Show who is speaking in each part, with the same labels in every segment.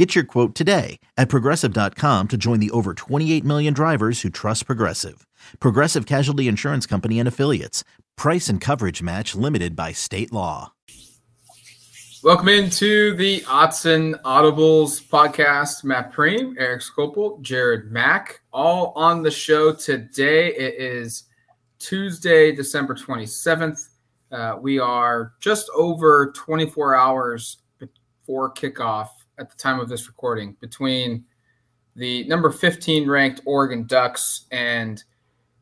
Speaker 1: Get your quote today at progressive.com to join the over 28 million drivers who trust Progressive. Progressive Casualty Insurance Company and Affiliates. Price and coverage match limited by state law.
Speaker 2: Welcome into the Autzen Audibles podcast. Matt Prehm, Eric Skopil, Jared Mack, all on the show today. It is Tuesday, December 27th. Uh, we are just over 24 hours before kickoff at the time of this recording between the number 15 ranked Oregon Ducks and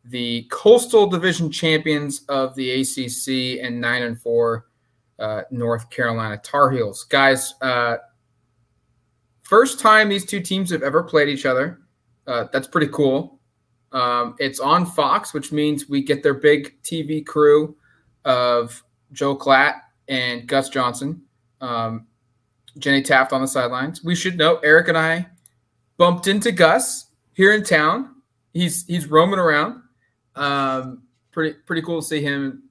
Speaker 2: the Coastal Division champions of the ACC and 9 and 4 uh, North Carolina Tar Heels. Guys, uh, first time these two teams have ever played each other. Uh, that's pretty cool. Um, it's on Fox, which means we get their big TV crew of Joel Klatt and Gus Johnson, um, Jenny Taft on the sidelines. We should know Eric and I bumped into Gus here in town. He's he's roaming around. Um, pretty pretty cool to see him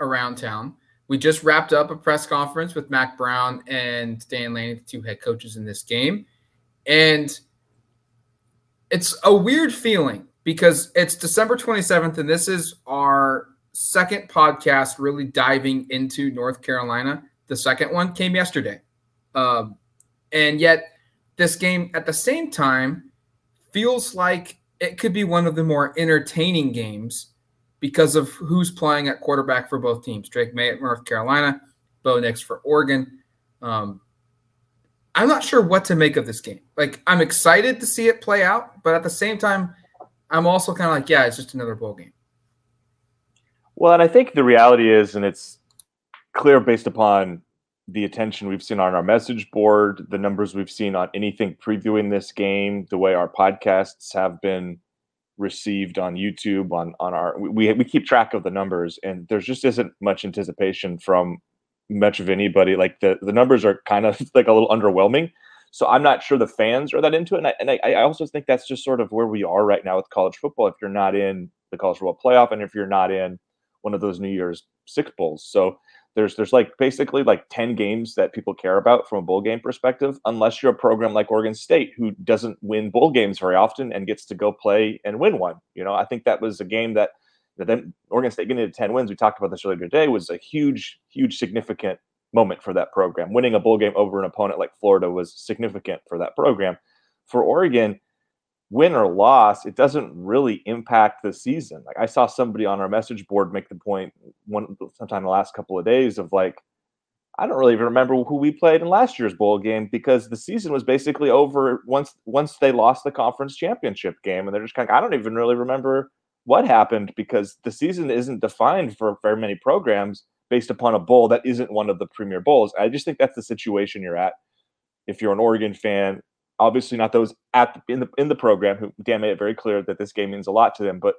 Speaker 2: around town. We just wrapped up a press conference with Mack Brown and Dan Lanning, the two head coaches in this game, and it's a weird feeling because it's December 27th, and this is our second podcast really diving into North Carolina. The second one came yesterday. Um, and yet, this game at the same time feels like it could be one of the more entertaining games because of who's playing at quarterback for both teams. Drake Maye at North Carolina, Bo Nix for Oregon. Um, I'm not sure what to make of this game. Like, I'm excited to see it play out, but at the same time, I'm also kind of like, yeah, it's just another bowl game.
Speaker 3: Well, and I think the reality is, and it's clear based upon the attention we've seen on our message board, the numbers we've seen on anything previewing this game, the way our podcasts have been received on YouTube, on on our we we keep track of the numbers, and there just isn't much anticipation from much of anybody. Like the the numbers are kind of like a little underwhelming. So I'm not sure the fans are that into it, and I, and I, I also think that's just sort of where we are right now with college football. If you're not in the college football playoff, and if you're not in one of those New Year's Six bowls, so there's there's like basically like 10 games that people care about from a bowl game perspective unless you're a program like Oregon State who doesn't win bowl games very often and gets to go play and win one you know? I think that was a game that that then Oregon State getting to 10 wins we talked about this earlier today was a huge huge significant moment for that program. Winning a bowl game over an opponent like Florida was significant for that program. For Oregon win or loss, it doesn't really impact the season. Like I saw somebody on our message board make the point one sometime the last couple of days of like, I don't really even remember who we played in last year's bowl game because the season was basically over once once they lost the conference championship game, and they're just kind of I don't even really remember what happened because the season isn't defined for very many programs based upon a bowl that isn't one of the premier bowls. I just think that's the situation you're at if you're an Oregon fan obviously not those at the, in the in the program who Dan made it very clear that this game means a lot to them. But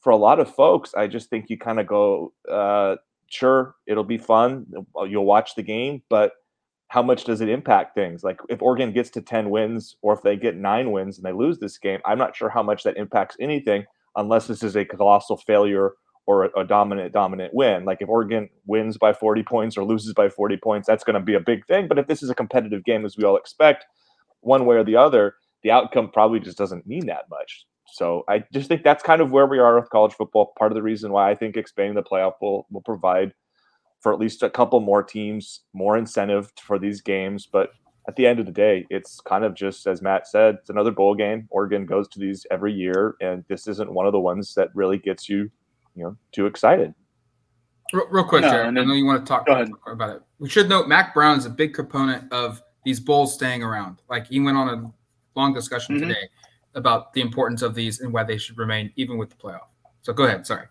Speaker 3: for a lot of folks, I just think you kind of go, uh, sure, it'll be fun. You'll watch the game, but how much does it impact things? Like if Oregon gets to 10 wins or if they get nine wins and they lose this game, I'm not sure how much that impacts anything unless this is a colossal failure or a, a dominant, dominant win. Like if Oregon wins by 40 points or loses by 40 points, that's going to be a big thing. But if this is a competitive game, as we all expect, one way or the other, the outcome probably just doesn't mean that much. So I just think that's kind of where we are with college football. Part of the reason why I think expanding the playoff will, will provide for at least a couple more teams more incentive for these games. But at the end of the day, it's kind of just as Matt said, it's another bowl game. Oregon goes to these every year, and this isn't one of the ones that really gets you, you know, too excited.
Speaker 2: Real, real quick, no, Jared. I know you want to talk about it. We should note Mack Brown is a big component of these bulls staying around. Like he went on a long discussion mm-hmm. today about the importance of these and why they should remain even with the playoff. So go ahead. Sorry.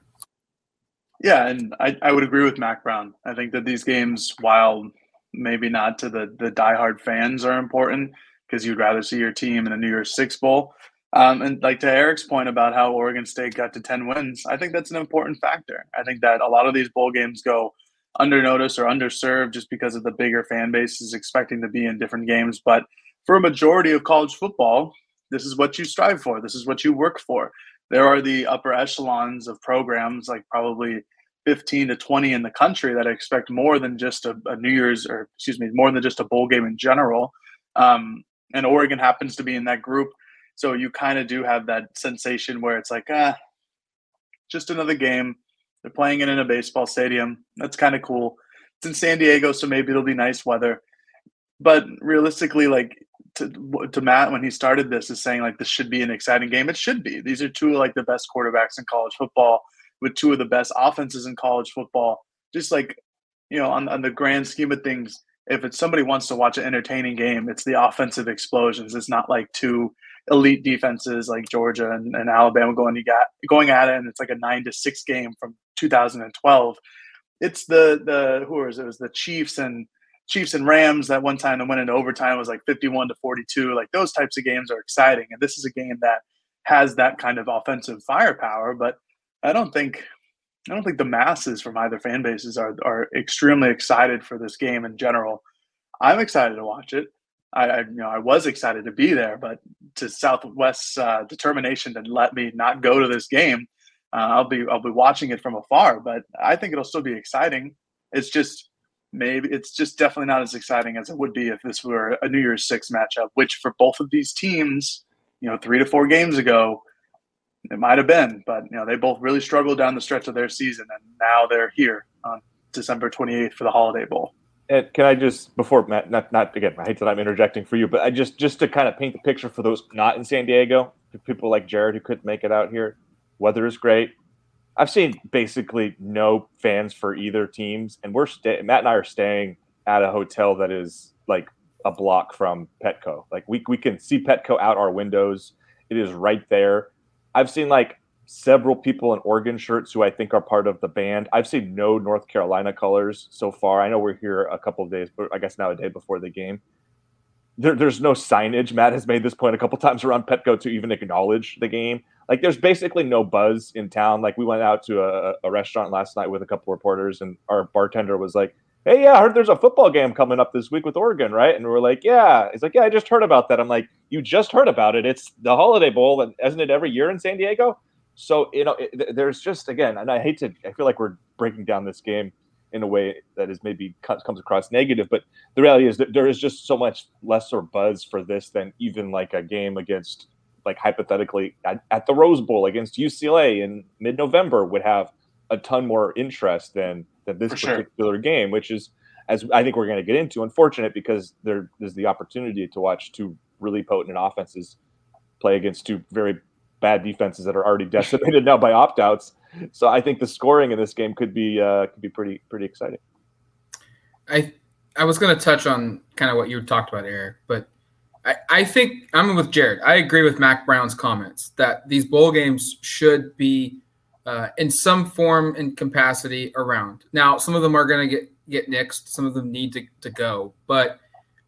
Speaker 4: Yeah, and I, I would agree with Mack Brown. I think that these games, while maybe not to the the diehard fans, are important because you'd rather see your team in a New Year's Six Bowl. Um, and like to Eric's point about how Oregon State got to 10 wins, I think that's an important factor. I think that a lot of these bowl games go under notice or underserved just because of the bigger fan bases expecting to be in different games. But for a majority of college football, this is what you strive for. This is what you work for. There are the upper echelons of programs, like probably 15 to 20 in the country, that expect more than just a, a New Year's or, excuse me, more than just a bowl game in general. Um, and Oregon happens to be in that group. So you kind of do have that sensation where it's like, ah, just another game. They're playing it in a baseball stadium. That's kind of cool. It's in San Diego, so maybe it'll be nice weather. But realistically, like to, to Matt when he started this is saying like this should be an exciting game. It should be. These are two like the best quarterbacks in college football with two of the best offenses in college football. Just like you know, on, on the grand scheme of things, if it's somebody wants to watch an entertaining game, it's the offensive explosions. It's not like two elite defenses like Georgia and, and Alabama going going at it, and it's like a nine to six game from 2012. It's the the who is it? it was the Chiefs and Chiefs and Rams that one time that went into overtime was like 51 to 42. Like those types of games are exciting. And this is a game that has that kind of offensive firepower. But I don't think I don't think the masses from either fan bases are are extremely excited for this game in general. I'm excited to watch it. I, I you know I was excited to be there, but to Southwest's uh, determination to let me not go to this game, uh, I'll be I'll be watching it from afar. But I think it'll still be exciting. It's just maybe it's just definitely not as exciting as it would be if this were a New Year's Six matchup, which for both of these teams, you know, three to four games ago, it might have been. But you know, they both really struggled down the stretch of their season, and now they're here on December 28th for the Holiday Bowl.
Speaker 3: And can I just before Matt, not not again, I hate that I'm interjecting for you, but I just just to kind of paint the picture for those not in San Diego, people like Jared who couldn't make it out here. Weather is great. I've seen basically no fans for either teams, and we're sta- Matt and I are staying at a hotel that is like a block from Petco. Like we we can see Petco out our windows. It is right there. I've seen like several people in Oregon shirts who I think are part of the band. I've seen no North Carolina colors so far. I know we're here a couple of days, but I guess now a day before the game. There, there's no signage. Matt has made this point a couple times around Petco to even acknowledge the game like there's basically no buzz in town. Like we went out to a, a restaurant last night with a couple reporters, and our bartender was like, "Hey, yeah, I heard there's a football game coming up this week with Oregon, right?" And we are like, "Yeah." He's like, "Yeah, I just heard about that." I'm like, "You just heard about it? It's the Holiday Bowl, and isn't it every year in San Diego?" So you know, it, there's just again, and I hate to, I feel like we're breaking down this game in a way that is maybe comes across negative, but the reality is that there is just so much lesser buzz for this than even like a game against like hypothetically at, at the Rose Bowl against UCLA in mid-November would have a ton more interest than than this For particular sure. game, which is as I think we're going to get into, unfortunate because there is the opportunity to watch two really potent offenses play against two very bad defenses that are already decimated now by opt-outs. So I think the scoring in this game could be uh, could be pretty pretty exciting.
Speaker 2: I I was going to touch on kind of what you talked about, Eric, but I, I think I'm with Jared. I agree with Mack Brown's comments that these bowl games should be uh, in some form and capacity around. Now, some of them are going to get get nixed. Some of them need to, to go, but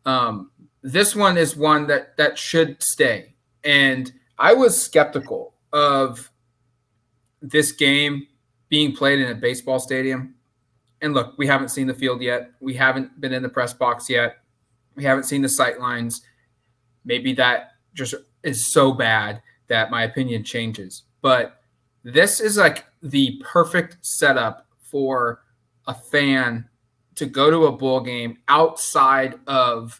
Speaker 2: um, this one is one that that should stay. And I was skeptical of this game being played in a baseball stadium. And look, we haven't seen the field yet. We haven't been in the press box yet. We haven't seen the sight lines maybe that just is so bad that my opinion changes. But this is like the perfect setup for a fan to go to a bowl game outside of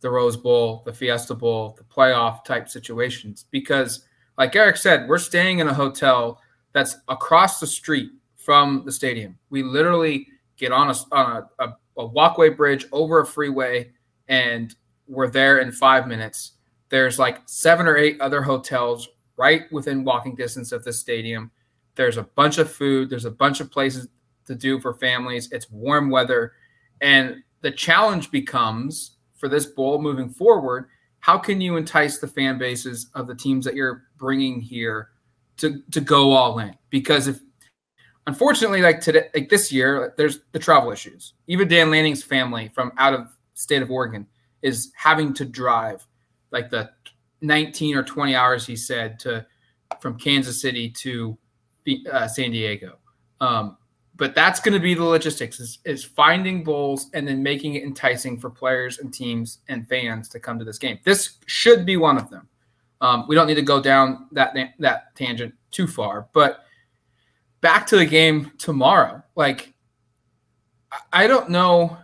Speaker 2: the Rose Bowl, the Fiesta Bowl, the playoff type situations. Because, like Eric said, we're staying in a hotel that's across the street from the stadium. We literally get on a, on a, a, a walkway bridge over a freeway and we're there in five minutes. There's like seven or eight other hotels right within walking distance of the stadium. There's a bunch of food. There's a bunch of places to do for families. It's warm weather. And the challenge becomes for this bowl moving forward how can you entice the fan bases of the teams that you're bringing here to, to go all in? Because if unfortunately, like today, like this year, there's the travel issues. Even Dan Lanning's family from out of state of Oregon is having to drive like the 19 or 20 hours, he said, to from Kansas City to uh, San Diego. Um, but that's going to be the logistics is, is finding bowls and then making it enticing for players and teams and fans to come to this game. This should be one of them. Um, we don't need to go down that that tangent too far, but back to the game tomorrow. Like, I don't know,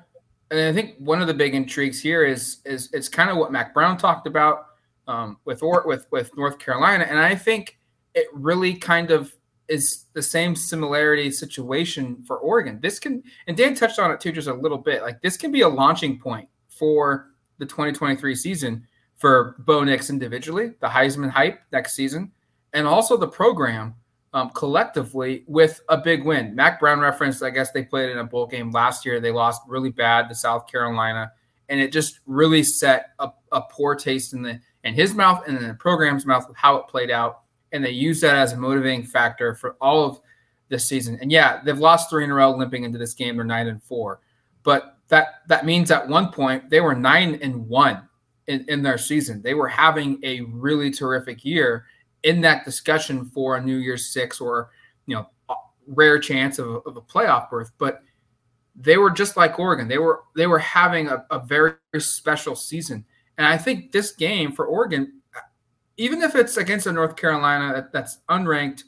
Speaker 2: and I think one of the big intrigues here is is it's kind of what Mack Brown talked about um, with or with with North Carolina, and I think it really kind of is the same similarity situation for Oregon. This can, and Dan touched on it too, just a little bit. Like this can be a launching point for the 2023 season for Bo Nix individually, the Heisman hype next season, and also the program um, collectively with a big win. Mack Brown referenced, I guess they played in a bowl game last year. They lost really bad to South Carolina, and it just really set a, a poor taste in the in his mouth and in the program's mouth with how it played out and they use that as a motivating factor for all of this season. And yeah, they've lost three in a row limping into this game. They're nine and four, but that that means at one point they were nine and one in, in their season. They were having a really terrific year in that discussion for a New Year's Six or you know rare chance of, of a playoff berth, but they were just like Oregon. They were they were having a, a very special season. And I think this game for Oregon even if it's against a North Carolina that's unranked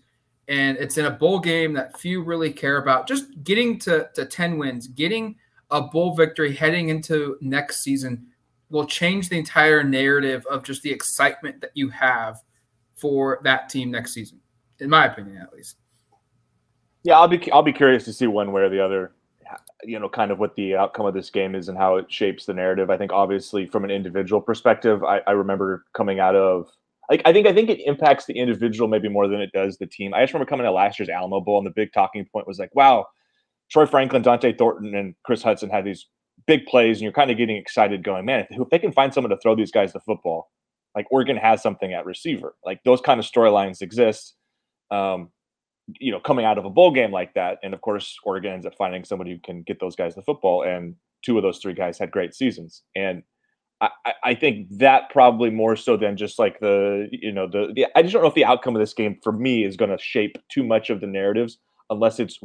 Speaker 2: and it's in a bowl game that few really care about, just getting to, to 10 wins, getting a bowl victory heading into next season will change the entire narrative of just the excitement that you have for that team next season, in my opinion, at least.
Speaker 3: Yeah, I'll be I'll be curious to see one way or the other, you know, kind of what the outcome of this game is and how it shapes the narrative. I think obviously from an individual perspective, I, I remember coming out of like I think I think it impacts the individual maybe more than it does the team. I just remember coming to last year's Alamo Bowl and the big talking point was like, wow, Troy Franklin, Dont'e Thornton, and Chris Hudson had these big plays, and you're kind of getting excited, going, man, if they can find someone to throw these guys the football, like Oregon has something at receiver. Like those kind of storylines exist. Um, you know, coming out of a bowl game like that, and of course, Oregon ends up finding somebody who can get those guys the football, and two of those three guys had great seasons, and I, I think that probably more so than just like the you know the, the I just don't know if the outcome of this game for me is going to shape too much of the narratives unless it's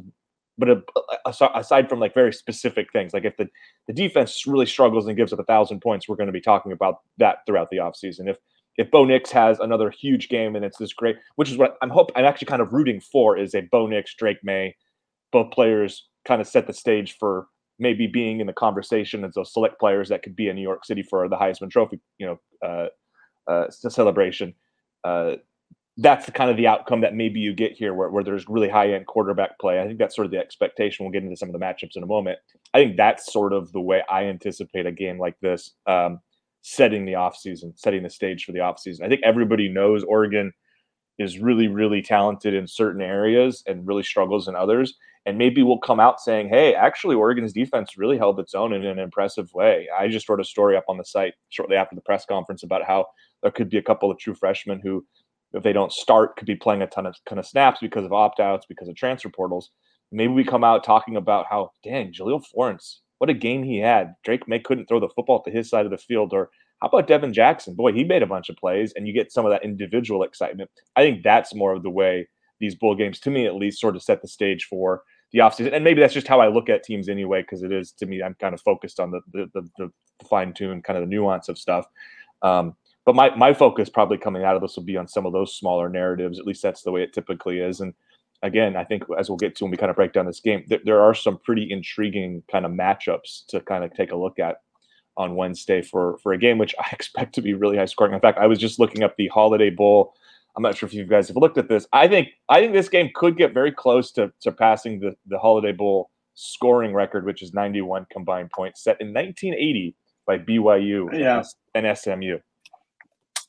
Speaker 3: but a, aside from like very specific things like if the, the defense really struggles and gives up a thousand points we're going to be talking about that throughout the offseason if if Bo Nix has another huge game and it's this great which is what I'm hope I'm actually kind of rooting for is a Bo Nix Drake Maye, both players kind of set the stage for maybe being in the conversation as those select players that could be in New York City for the Heisman Trophy, you know, uh, uh, celebration. Uh, that's the kind of the outcome that maybe you get here, where, where there's really high end quarterback play. I think that's sort of the expectation. We'll get into some of the matchups in a moment. I think that's sort of the way I anticipate a game like this, um, setting the offseason, setting the stage for the offseason. I think everybody knows Oregon is really, really talented in certain areas and really struggles in others and maybe we'll come out saying, "Hey, actually, Oregon's defense really held its own in an impressive way." I just wrote a story up on the site shortly after the press conference about how there could be a couple of true freshmen who, if they don't start, could be playing a ton of ton of snaps because of opt outs, because of transfer portals. Maybe we come out talking about how, dang, Jahlil Florence, what a game he had. Drake Maye couldn't throw the football to his side of the field, or how about Devin Jackson? Boy, he made a bunch of plays, and you get some of that individual excitement. I think that's more of the way these bowl games, to me at least, sort of set the stage for the offseason. And maybe that's just how I look at teams anyway, because it is to me, I'm kind of focused on the the, the, the fine tune kind of the nuance of stuff. Um, but my my focus probably coming out of this will be on some of those smaller narratives. At least that's the way it typically is. And again, I think as we'll get to when we kind of break down this game, th- there are some pretty intriguing kind of matchups to kind of take a look at on Wednesday for for a game which I expect to be really high scoring. In fact, I was just looking up the Holiday Bowl I'm not sure if you guys have looked at this. I think I think this game could get very close to surpassing the the Holiday Bowl scoring record, which is 91 combined points set in 1980 by BYU
Speaker 4: yeah.
Speaker 3: and SMU.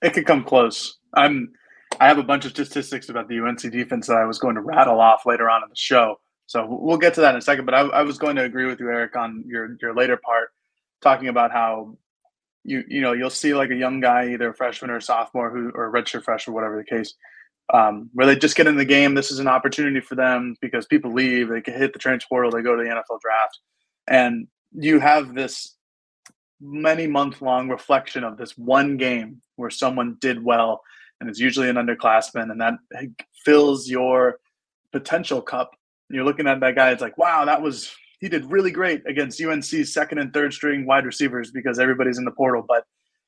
Speaker 4: It could come close. I'm. I have a bunch of statistics about the UNC defense that I was going to rattle off later on in the show. So we'll get to that in a second. But I, I was going to agree with you, Eric, on your your later part, talking about how you you know you'll see like a young guy, either a freshman or a sophomore, who or a redshirt freshman, or whatever the case, um, where they just get in the game. This is an opportunity for them because people leave. They can hit the transfer portal. They go to the NFL draft, and you have this many month long reflection of this one game where someone did well, and it's usually an underclassman, and that fills your potential cup. You're looking at that guy, it's like, wow, that was he did really great against UNC's second and third string wide receivers because everybody's in the portal, but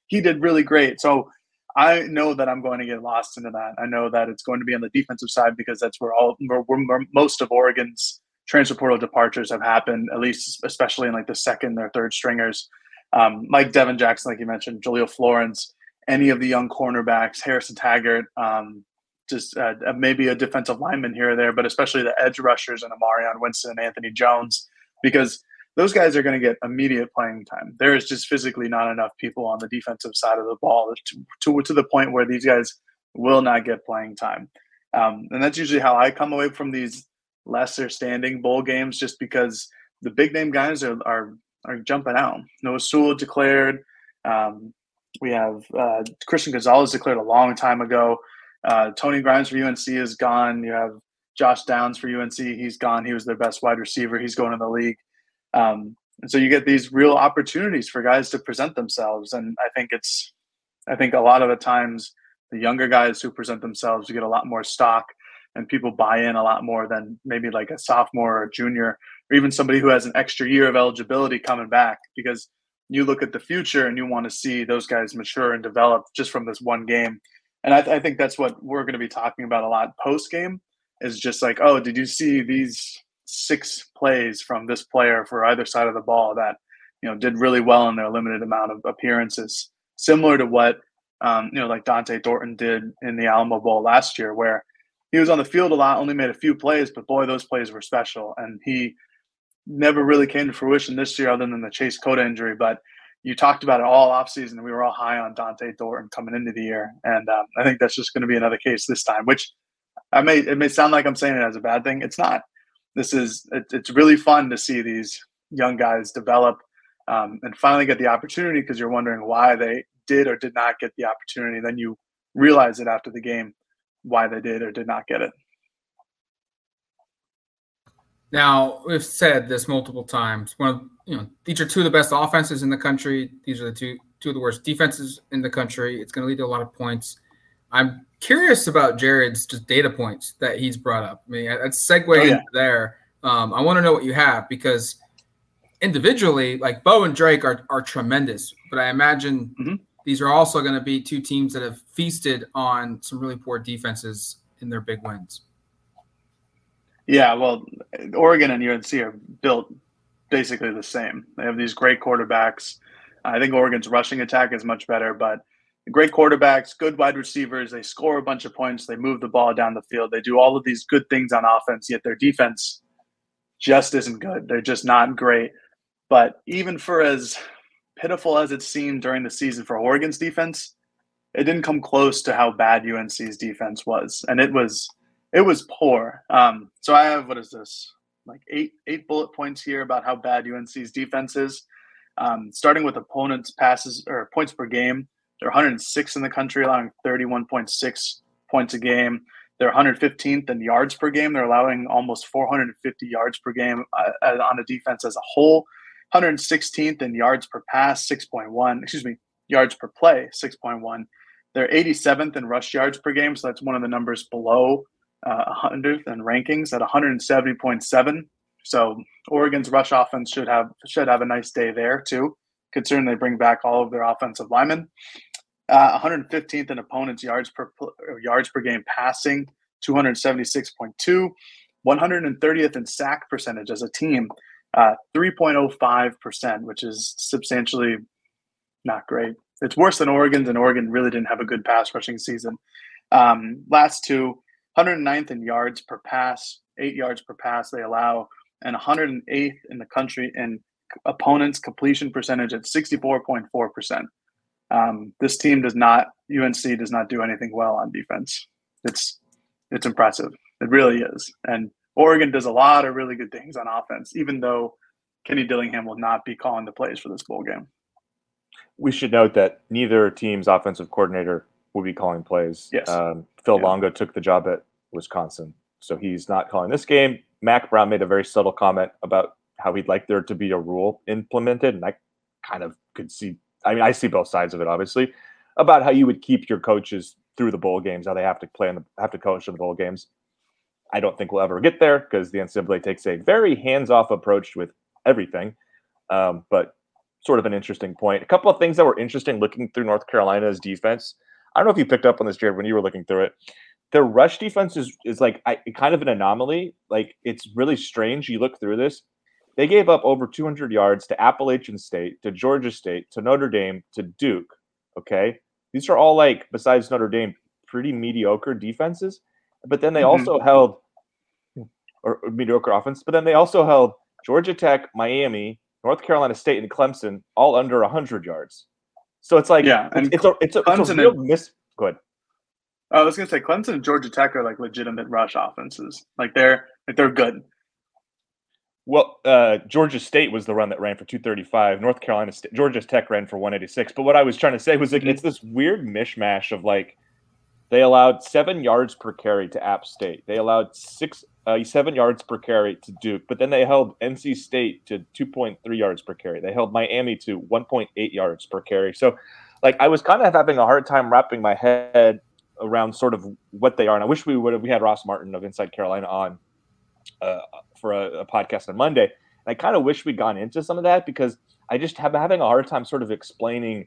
Speaker 4: he did really great. So I know that I'm going to get lost into that. I know that it's going to be on the defensive side because that's where all where, where most of Oregon's transfer portal departures have happened, at least especially in like the second or third stringers. Um, like Devin Jackson, like you mentioned, Jahlil Florence, any of the young cornerbacks, Harrison Taggart, um, just uh, maybe a defensive lineman here or there, but especially the edge rushers and Amarion Winston, and Anthony Jones, because those guys are going to get immediate playing time. There is just physically not enough people on the defensive side of the ball to, to, to the point where these guys will not get playing time. Um, and that's usually how I come away from these lesser standing bowl games, just because the big name guys are, are, are jumping out. Noah Sewell declared. Um, we have uh, Christian Gonzalez declared a long time ago. Uh, Tony Grimes for UNC is gone. You have Josh Downs for UNC. He's gone. He was their best wide receiver. He's going to the league. Um, and so you get these real opportunities for guys to present themselves. And I think it's, I think a lot of the times the younger guys who present themselves, get a lot more stock and people buy in a lot more than maybe like a sophomore or junior or even somebody who has an extra year of eligibility coming back because you look at the future and you want to see those guys mature and develop just from this one game. And I, th- I think that's what we're going to be talking about a lot post game is just like, oh, did you see these six plays from this player for either side of the ball that you know did really well in their limited amount of appearances, similar to what um, you know like Dont'e Thornton did in the Alamo Bowl last year, where he was on the field a lot, only made a few plays, but boy, those plays were special, and he never really came to fruition this year, other than the Chase Cota injury, but. You talked about it all offseason. We were all high on Dont'e Thornton coming into the year, and um, I think that's just going to be another case this time. Which I may it may sound like I'm saying it as a bad thing. It's not this is it, it's really fun to see these young guys develop um, and finally get the opportunity because you're wondering why they did or did not get the opportunity. Then you realize it after the game why they did or did not get it.
Speaker 2: Now we've said this multiple times. One, of, you know, these are two of the best offenses in the country. These are the two two of the worst defenses in the country. It's going to lead to a lot of points. I'm curious about Jared's just data points that he's brought up. I mean, that's segue oh, yeah. there. Um, I want to know what you have because individually, like Bo and Drake are are tremendous, but I imagine mm-hmm. these are also going to be two teams that have feasted on some really poor defenses in their big wins.
Speaker 4: Yeah, well, Oregon and UNC are built basically the same. They have these great quarterbacks. I think Oregon's rushing attack is much better, but great quarterbacks, good wide receivers. They score a bunch of points. They move the ball down the field. They do all of these good things on offense, yet their defense just isn't good. They're just not great. But even for as pitiful as it seemed during the season for Oregon's defense, it didn't come close to how bad UNC's defense was, and it was it was poor. Um, so I have what is this like eight eight bullet points here about how bad UNC's defense is. Um, starting with opponents' passes or points per game. They're 106 in the country, allowing 31.6 points a game. They're 115th in yards per game. They're allowing almost 450 yards per game uh, on a defense as a whole. 116th in yards per pass, 6.1. Excuse me, yards per play, 6.1. They're 87th in rush yards per game, so that's one of the numbers below uh, 100th in rankings at 170.7. So Oregon's rush offense should have should have a nice day there too considering they bring back all of their offensive linemen. Uh, 115th in opponents' yards per yards per game passing, 276.2, 130th in sack percentage as a team, uh, 3.05 percent, which is substantially not great. It's worse than Oregon's, and Oregon really didn't have a good pass rushing season. Um, last two, 109th in yards per pass, eight yards per pass they allow, and 108th in the country in opponent's completion percentage at 64.4%. Um, this team does not, UNC does not do anything well on defense. It's, it's impressive. It really is. And Oregon does a lot of really good things on offense, even though Kenny Dillingham will not be calling the plays for this bowl game.
Speaker 3: We should note that neither team's offensive coordinator will be calling plays.
Speaker 4: Yes.
Speaker 3: Um, Phil yeah. Longo took the job at Wisconsin, so he's not calling this game. Mack Brown made a very subtle comment about how he'd like there to be a rule implemented, and I kind of could see. I mean, I see both sides of it, obviously. about how you would keep your coaches through the bowl games, how they have to play and have to coach in the bowl games. I don't think we'll ever get there because the NCAA takes a very hands-off approach with everything. Um, but sort of an interesting point. A couple of things that were interesting looking through North Carolina's defense. I don't know if you picked up on this, Jared, when you were looking through it. Their rush defense is is like I, kind of an anomaly. Like it's really strange. You look through this. They gave up over 200 yards to Appalachian State, to Georgia State, to Notre Dame, to Duke. Okay, these are all like besides Notre Dame, pretty mediocre defenses. But then they mm-hmm. also held or, or mediocre offense. But then they also held Georgia Tech, Miami, North Carolina State, and Clemson all under 100 yards. So it's like
Speaker 4: yeah,
Speaker 3: and it's, it's a it's a, it's a real and, miss. Go ahead.
Speaker 4: I was gonna say Clemson and Georgia Tech are like legitimate rush offenses. Like they're like they're good.
Speaker 3: Well, uh, Georgia State was the run that ran for 235. North Carolina State, Georgia Tech ran for 186. But what I was trying to say was like mm-hmm. it's this weird mishmash of like they allowed seven yards per carry to App State. They allowed six uh, seven yards per carry to Duke, but then they held NC State to 2.3 yards per carry. They held Miami to 1.8 yards per carry. So, like, I was kind of having a hard time wrapping my head around sort of what they are. And I wish we would have, we had Ross Martin of Inside Carolina on uh, for a, a, podcast on Monday. And I kind of wish we'd gone into some of that because I just have having a hard time sort of explaining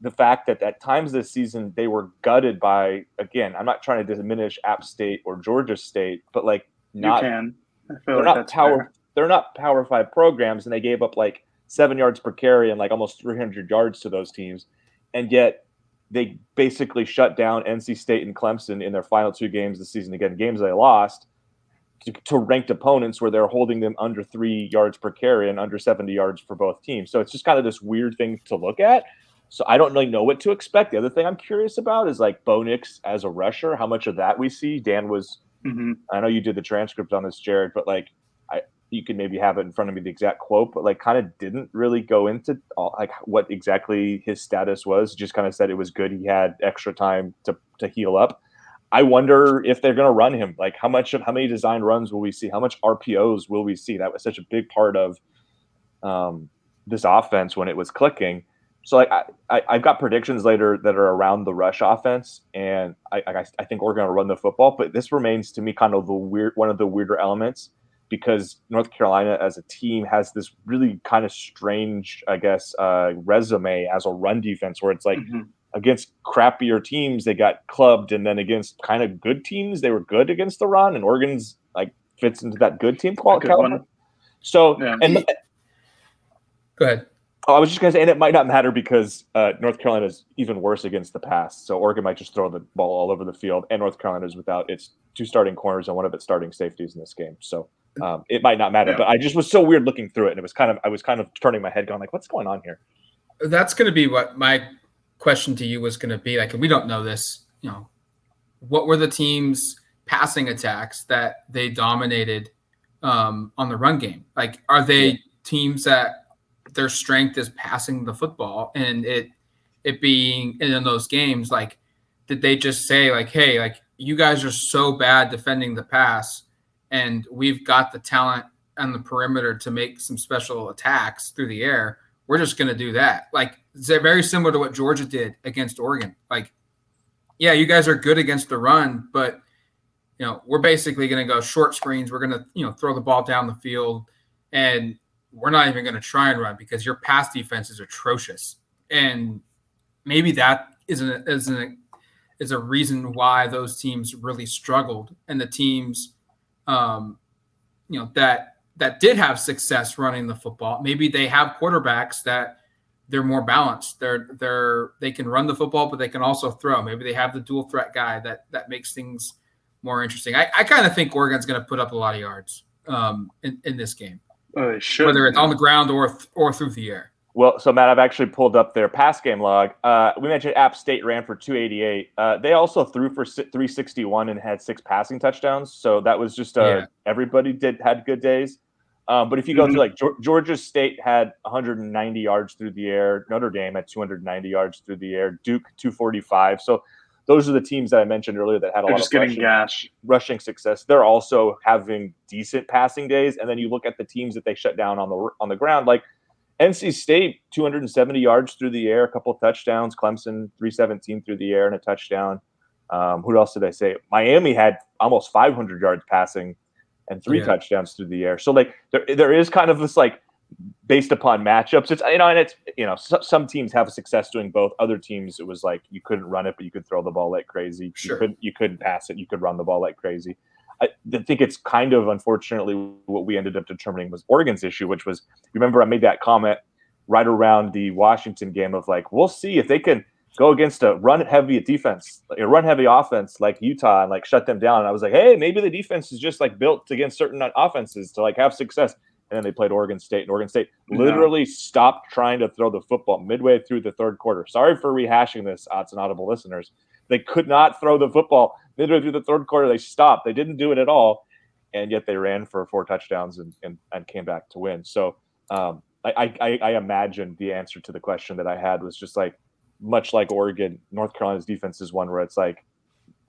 Speaker 3: the fact that at times this season they were gutted by again i'm not trying to diminish app state or georgia state but like not
Speaker 4: you can.
Speaker 3: I feel like not power fair. they're not power five programs and they gave up like seven yards per carry and like almost 300 yards to those teams and yet they basically shut down nc state and clemson in their final two games this season again games they lost to, to ranked opponents where they're holding them under three yards per carry and under 70 yards for both teams so it's just kind of this weird thing to look at so I don't really know what to expect. The other thing I'm curious about is like Bo Nix as a rusher. How much of that we see? Dan was. Mm-hmm. I know you did the transcript on this, Jared, but like I, you could maybe have it in front of me the exact quote, but like kind of didn't really go into all, like what exactly his status was. Just kind of said it was good. He had extra time to to heal up. I wonder if they're going to run him. Like how much of how many design runs will we see? How much RPOs will we see? That was such a big part of um, this offense when it was clicking so like I, I have got predictions later that are around the rush offense, and I I, I think we're going to run the football. But this remains to me kind of the weird one of the weirder elements because North Carolina as a team has this really kind of strange, I guess, uh, resume as a run defense where it's like mm-hmm. against crappier teams they got clubbed, and then against kind of good teams they were good against the run, and Oregon's like fits into that good team quality. So yeah. and
Speaker 2: go ahead.
Speaker 3: Oh, I was just going to say, and it might not matter because uh, North Carolina is even worse against the pass. So Oregon might just throw the ball all over the field, and North Carolina is without its two starting corners and one of its starting safeties in this game. So um, it might not matter. Yeah. But I just was so weird looking through it, and it was kind of I was kind of turning my head, going like, "What's going on here?"
Speaker 2: That's going to be what my question to you was going to be. Like, we don't know this. You know, what were the teams' passing attacks that they dominated um, on the run game? Like, are they teams that their strength is passing the football and it it being in those games like did they just say like hey like you guys are so bad defending the pass and we've got the talent on the perimeter to make some special attacks through the air we're just going to do that. Like very similar to what georgia did against oregon. Like yeah you guys are good against the run but you know we're basically going to go short screens we're going to you know throw the ball down the field and we're not even going to try and run because your pass defense is atrocious. And maybe that is a, is a, is a reason why those teams really struggled. And the teams, um, you know, that that did have success running the football, maybe they have quarterbacks that they're more balanced. They're they're they can run the football, but they can also throw. Maybe they have the dual threat guy that that makes things more interesting. I, I kind of think Oregon's going to put up a lot of yards um, in, in this game.
Speaker 4: Uh,
Speaker 2: whether it's on the ground or or through the air.
Speaker 3: Well, so Matt, I've actually pulled up their pass game log. Uh, we mentioned App State ran for 288. Uh, they also threw for 361 and had six passing touchdowns. So that was just uh, yeah. everybody did had good days. Um, but if you go mm-hmm. to like Georgia State had 190 yards through the air, Notre Dame had 290 yards through the air, Duke 245. So those are the teams that I mentioned earlier that had a
Speaker 4: They're
Speaker 3: lot
Speaker 4: just of getting
Speaker 3: rushing,
Speaker 4: gash.
Speaker 3: rushing success. They're also having decent passing days, and then you look at the teams that they shut down on the on the ground. Like NC State 270 yards through the air, a couple of touchdowns. Clemson 317 through the air and a touchdown. Um, who else did I say? Miami had almost 500 yards passing and three yeah. touchdowns through the air. So like there, there is kind of this like based upon matchups. It's you know, and it's you know, so, some teams have success doing both. Other teams, it was like you couldn't run it, but you could throw the ball like crazy. Sure. You couldn't you couldn't pass it. You could run the ball like crazy. I think it's kind of unfortunately what we ended up determining was Oregon's issue, which was remember I made that comment right around the Washington game of like we'll see if they can go against a run heavy defense, a run heavy offense like Utah and like shut them down. And I was like, hey, maybe the defense is just like built against certain offenses to like have success. And then they played Oregon State, and Oregon State literally stopped trying to throw the football midway through the third quarter. Sorry for rehashing this, Autzen Audible listeners. They could not throw the football midway through the third quarter. They stopped. They didn't do it at all, and yet they ran for four touchdowns and and, and came back to win. So um, I, I I imagine the answer to the question that I had was just like much like Oregon, North Carolina's defense is one where it's like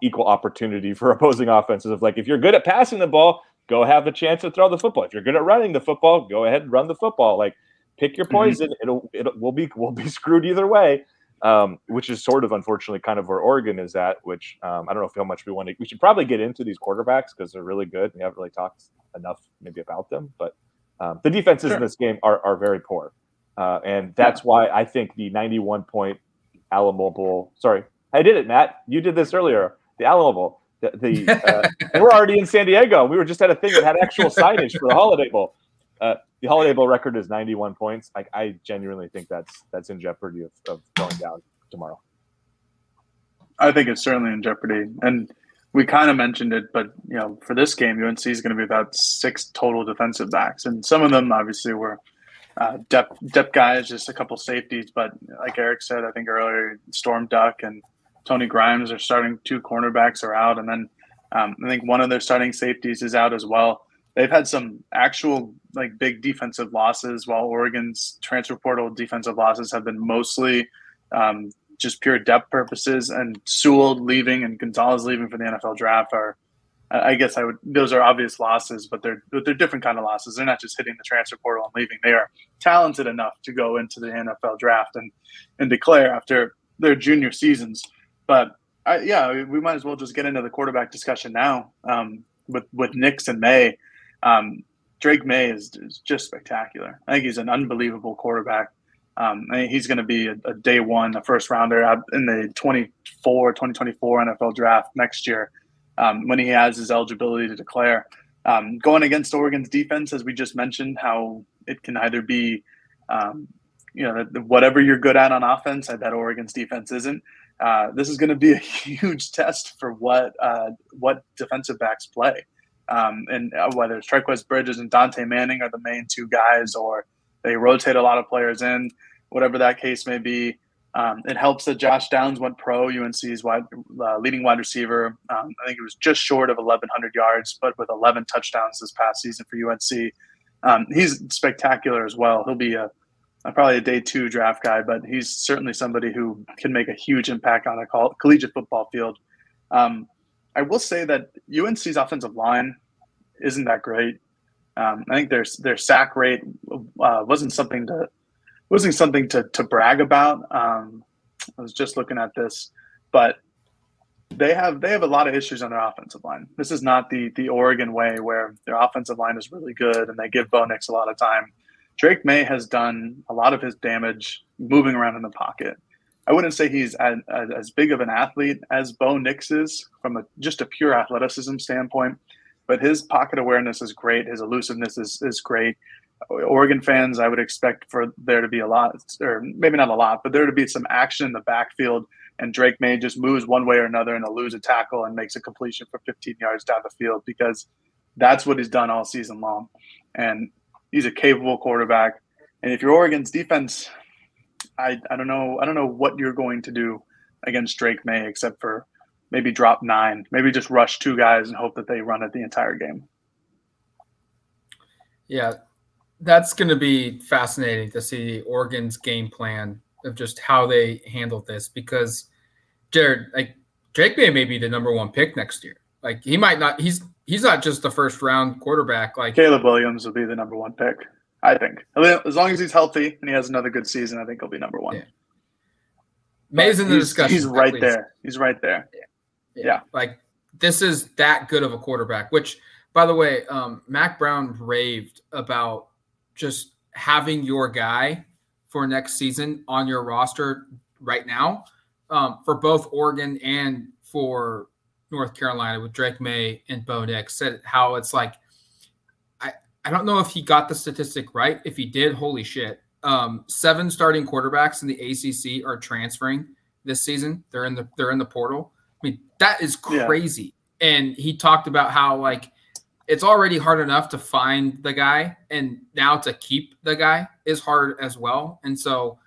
Speaker 3: equal opportunity for opposing offenses of like if you're good at passing the ball, go have a chance to throw the football. If you're good at running the football, go ahead and run the football. Like pick your mm-hmm. poison. Mm-hmm. It'll it will be we'll be screwed either way. Um, which is sort of unfortunately kind of where Oregon is at. Which um, I don't know if how much we want to. We should probably get into these quarterbacks because they're really good. We haven't really talked enough maybe about them, but um, the defenses sure. in this game are are very poor, uh, and that's yeah. why I think the 91 point Alamo Bowl. Sorry, I did it, Matt. You did this earlier. The Alamo Bowl. The, the uh, we're already in San Diego. We were just at a thing that had actual signage for the Holiday Bowl. Uh, the Holiday Bowl record is 91 points. I, I genuinely think that's that's in jeopardy of, of going down tomorrow.
Speaker 4: I think it's certainly in jeopardy, and we kind of mentioned it, but you know, for this game, UNC is going to be about six total defensive backs, and some of them obviously were uh, depth depth guys, just a couple safeties. But like Eric said, I think earlier, Storm Duck and Tony Grimes are starting. Two cornerbacks are out, and then um, I think one of their starting safeties is out as well. They've had some actual like big defensive losses, while Oregon's transfer portal defensive losses have been mostly um, just pure depth purposes. And Sewell leaving and Gonzalez leaving for the NFL draft are I guess I would. Those are obvious losses, but they're they're different kind of losses. They're not just hitting the transfer portal and leaving. They are talented enough to go into the NFL draft and and declare after their junior seasons. But I, yeah, we might as well just get into the quarterback discussion now um, with with Nix and Maye. Um, Drake Maye is, is, just spectacular. I think he's an unbelievable quarterback. Um, he's going to be a, a, day one, a first rounder in the 24, 2024 NFL draft next year um, when he has his eligibility to declare. Um, going against Oregon's defense, as we just mentioned, how it can either be, um, you know, whatever you're good at on offense. I bet Oregon's defense isn't. Uh, this is going to be a huge test for what uh, what defensive backs play, um, and uh, whether it's Trikweze Bridges and Dontae Manning are the main two guys, or they rotate a lot of players in, whatever that case may be. Um, it helps that Josh Downs went pro, UNC's wide, uh, leading wide receiver. Um, I think it was just short of 1,100 yards, but with 11 touchdowns this past season for UNC. Um, he's spectacular as well. He'll be a, a, probably a day two draft guy, but he's certainly somebody who can make a huge impact on a coll- collegiate football field. Um, I will say that UNC's offensive line isn't that great. Um, I think their their sack rate uh, wasn't something to wasn't something to to brag about. Um, I was just looking at this, but they have they have a lot of issues on their offensive line. This is not the the Oregon way where their offensive line is really good and they give Bo Nix a lot of time. Drake Maye has done a lot of his damage moving around in the pocket. I wouldn't say he's as, big of an athlete as Bo Nix is from a, just a pure athleticism standpoint, but his pocket awareness is great. His elusiveness is, is great. Oregon fans, I would expect for there to be a lot, or maybe not a lot, but there to be some action in the backfield. And Drake Maye just moves one way or another and lose a tackle and makes a completion for 15 yards down the field because that's what he's done all season long. And he's a capable quarterback. And if you're Oregon's defense, I, I don't know I don't know what you're going to do against Drake Maye except for maybe drop nine, maybe just rush two guys and hope that they run it the entire game.
Speaker 2: Yeah, that's going to be fascinating to see Oregon's game plan of just how they handle this because Jared, like Drake Maye may be the number one pick next year. Like he might not. He's he's not just the first round quarterback. Like
Speaker 4: Caleb Williams will be the number one pick. I think as long as he's healthy and he has another good season, I think he'll be number one. Yeah.
Speaker 2: Maye's in the
Speaker 4: he's,
Speaker 2: discussion.
Speaker 4: He's right there. He's right there.
Speaker 2: Yeah. yeah. yeah. Like this is that good of a quarterback, which by the way, um, Mack Brown raved about just having your guy for next season on your roster right now um, for both Oregon and for North Carolina with Drake Maye and Bo Nix said how it's like I I don't know if he got the statistic right. If he did, holy shit. Um, seven starting quarterbacks in the ACC are transferring this season. They're in the they're in the portal. I mean, that is crazy. Yeah. And he talked about how like it's already hard enough to find the guy and now to keep the guy is hard as well. And so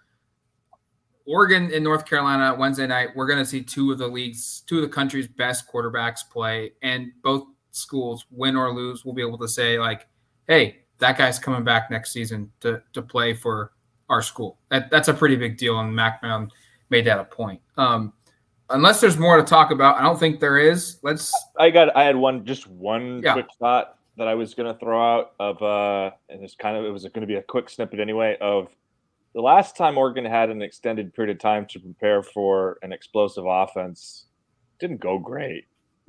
Speaker 2: Oregon and North Carolina Wednesday night, we're going to see two of the league's, two of the country's best quarterbacks play, and both schools, win or lose, will be able to say like, "Hey, that guy's coming back next season to to play for our school." That, that's a pretty big deal, and Brown made that a point. Um, unless there's more to talk about, I don't think there is. Let's.
Speaker 3: I got. I had one, just one yeah. quick thought that I was going to throw out of, uh, and it's kind of it was going to be a quick snippet anyway of the last time Oregon had an extended period of time to prepare for an explosive offense didn't go great.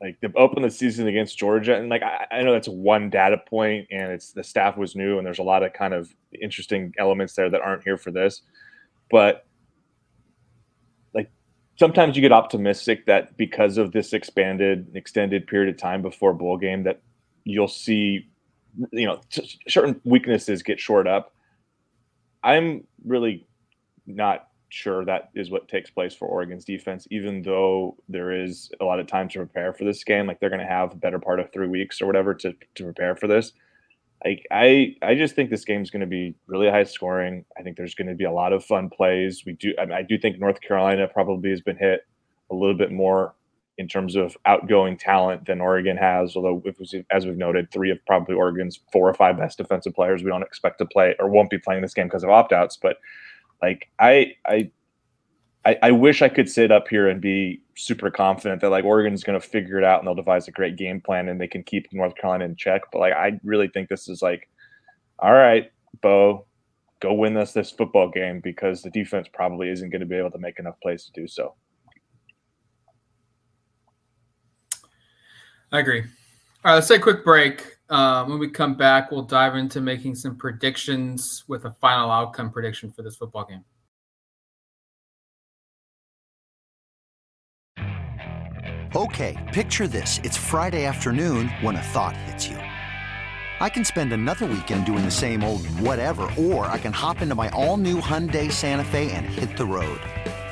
Speaker 3: like they opened the season against Georgia, and like I, I, know that's one data point, and it's the staff was new, and there's a lot of kind of interesting elements there that aren't here for this. But like sometimes you get optimistic that because of this expanded, extended period of time before bowl game, that you'll see, you know, certain weaknesses get shored up I'm really not sure that is what takes place for Oregon's defense, even though there is a lot of time to prepare for this game. Like they're going to have a better part of three weeks or whatever to, to prepare for this. Like I, I just think this game is going to be really high scoring. I think there's going to be a lot of fun plays. We do, I, I do think North Carolina probably has been hit a little bit more in terms of outgoing talent than Oregon has. Although, as we've noted, three of probably Oregon's four or five best defensive players we don't expect to play or won't be playing this game because of opt outs. But like, I, I, I, wish I could sit up here and be super confident that like Oregon's going to figure it out and they'll devise a great game plan and they can keep North Carolina in check. But like, I really think this is like, all right, Bo, go win us this football game because the defense probably isn't going to be able to make enough plays to do so.
Speaker 2: I agree. All right, let's take a quick break. Um, when we come back, we'll dive into making some predictions with a final outcome prediction for this football game.
Speaker 5: Okay, picture this. It's Friday afternoon when a thought hits you. I can spend another weekend doing the same old whatever, or I can hop into my all new Hyundai Santa Fe and hit the road.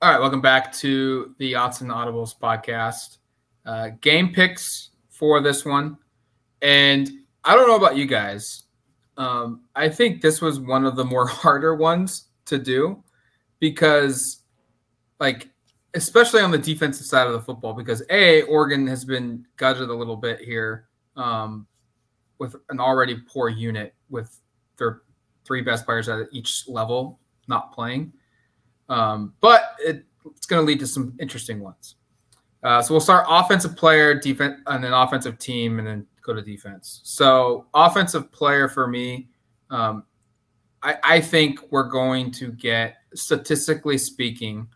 Speaker 2: All right, welcome back to the Autzen Audibles podcast. Uh, game picks for this one, and I don't know about you guys. Um, I think this was one of the more harder ones to do because, like, especially on the defensive side of the football, because a Oregon has been gutted a little bit here um, with an already poor unit with their three best players at each level not playing. Um, but it, it's going to lead to some interesting ones. Uh, so we'll start offensive player, defense, and then offensive team, and then go to defense. So offensive player for me, um, I, I, think we're going to get, statistically speaking,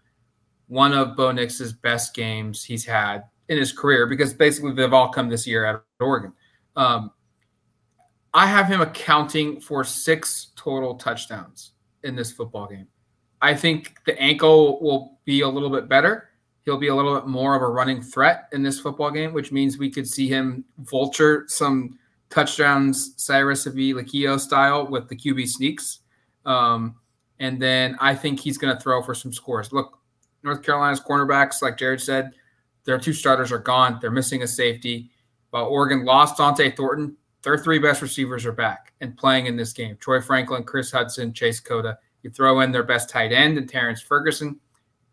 Speaker 2: one of Bo Nix's best games he's had in his career because basically they've all come this year at Oregon. Um, I have him accounting for six total touchdowns in this football game. I think the ankle will be a little bit better. he'll be a little bit more of a running threat in this football game, which means we could see him vulture some touchdowns, Cyrus Habibi style with the QB sneaks. Um, and then I think he's going to throw for some scores. Look, North Carolina's cornerbacks, like Jared said, their two starters are gone. They're missing a safety. While Oregon lost Dont'e Thornton, their three best receivers are back and playing in this game. Troy Franklin, Kris Hutson, Chase Cota. You throw in their best tight end and Terrance Ferguson.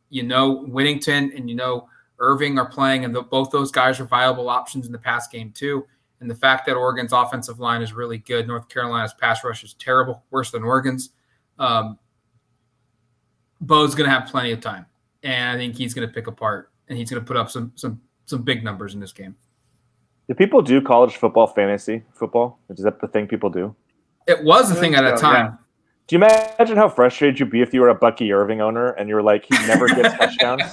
Speaker 2: You know Whittington and you know Irving are playing, and the, both those guys are viable options in the pass game too. And the fact that Oregon's offensive line is really good, North Carolina's pass rush is terrible, worse than Oregon's. Um, Bo's going to have plenty of time, and I think he's going to pick apart, and he's going to put up some some some big numbers in this game.
Speaker 3: Do people do college football fantasy football? Is that the thing people do?
Speaker 2: It was a thing at a time.
Speaker 3: Do you imagine how frustrated you'd be if you were a Bucky Irving owner and you're like, he never gets touchdowns?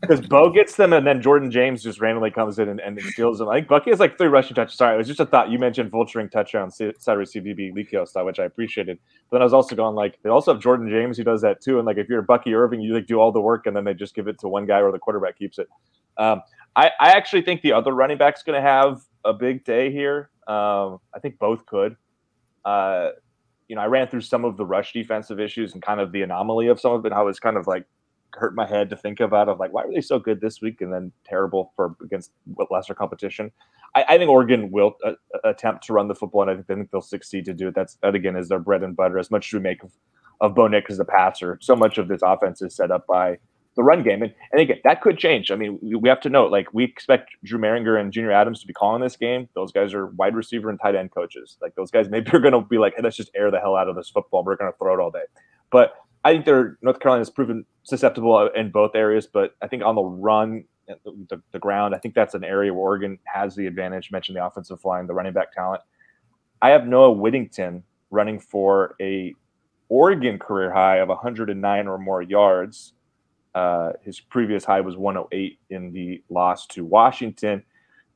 Speaker 3: Because Bo gets them and then Jordan James just randomly comes in and, and steals them. I think Bucky has like three rushing touches. Sorry, it was just a thought. You mentioned vulturing touchdowns, Cyrus Habibi-Likio style, which I appreciated. But then I was also going like, they also have Jordan James who does that too. And like, if you're Bucky Irving, you like do all the work and then they just give it to one guy or the quarterback keeps it. Um, I, I actually think the other running back's going to have a big day here. Um, I think both could. Uh, you know, I ran through some of the rush defensive issues and kind of the anomaly of some of it. I was kind of like hurt my head to think about of like why were they so good this week and then terrible for against lesser competition. I, I think Oregon will uh, attempt to run the football, and I think, I think they'll succeed to do it. That's that again is their bread and butter. As much as we make of, of Bo Nix as a passer, so much of this offense is set up by the run game. And, and again, that could change. I mean, we, have to note, like, we expect Drew Mehringer and Junior Adams to be calling this game. Those guys are wide receiver and tight end coaches. Like, those guys maybe are going to be like, hey, let's just air the hell out of this football. We're going to throw it all day. But I think they're North Carolina has proven susceptible in both areas. But I think on the run, uh, the, the ground, I think that's an area where Oregon has the advantage. Mentioned the offensive line, the running back talent. I have Noah Whittington running for a Oregon career high of 109 or more yards uh, his previous high was 108 in the loss to Washington.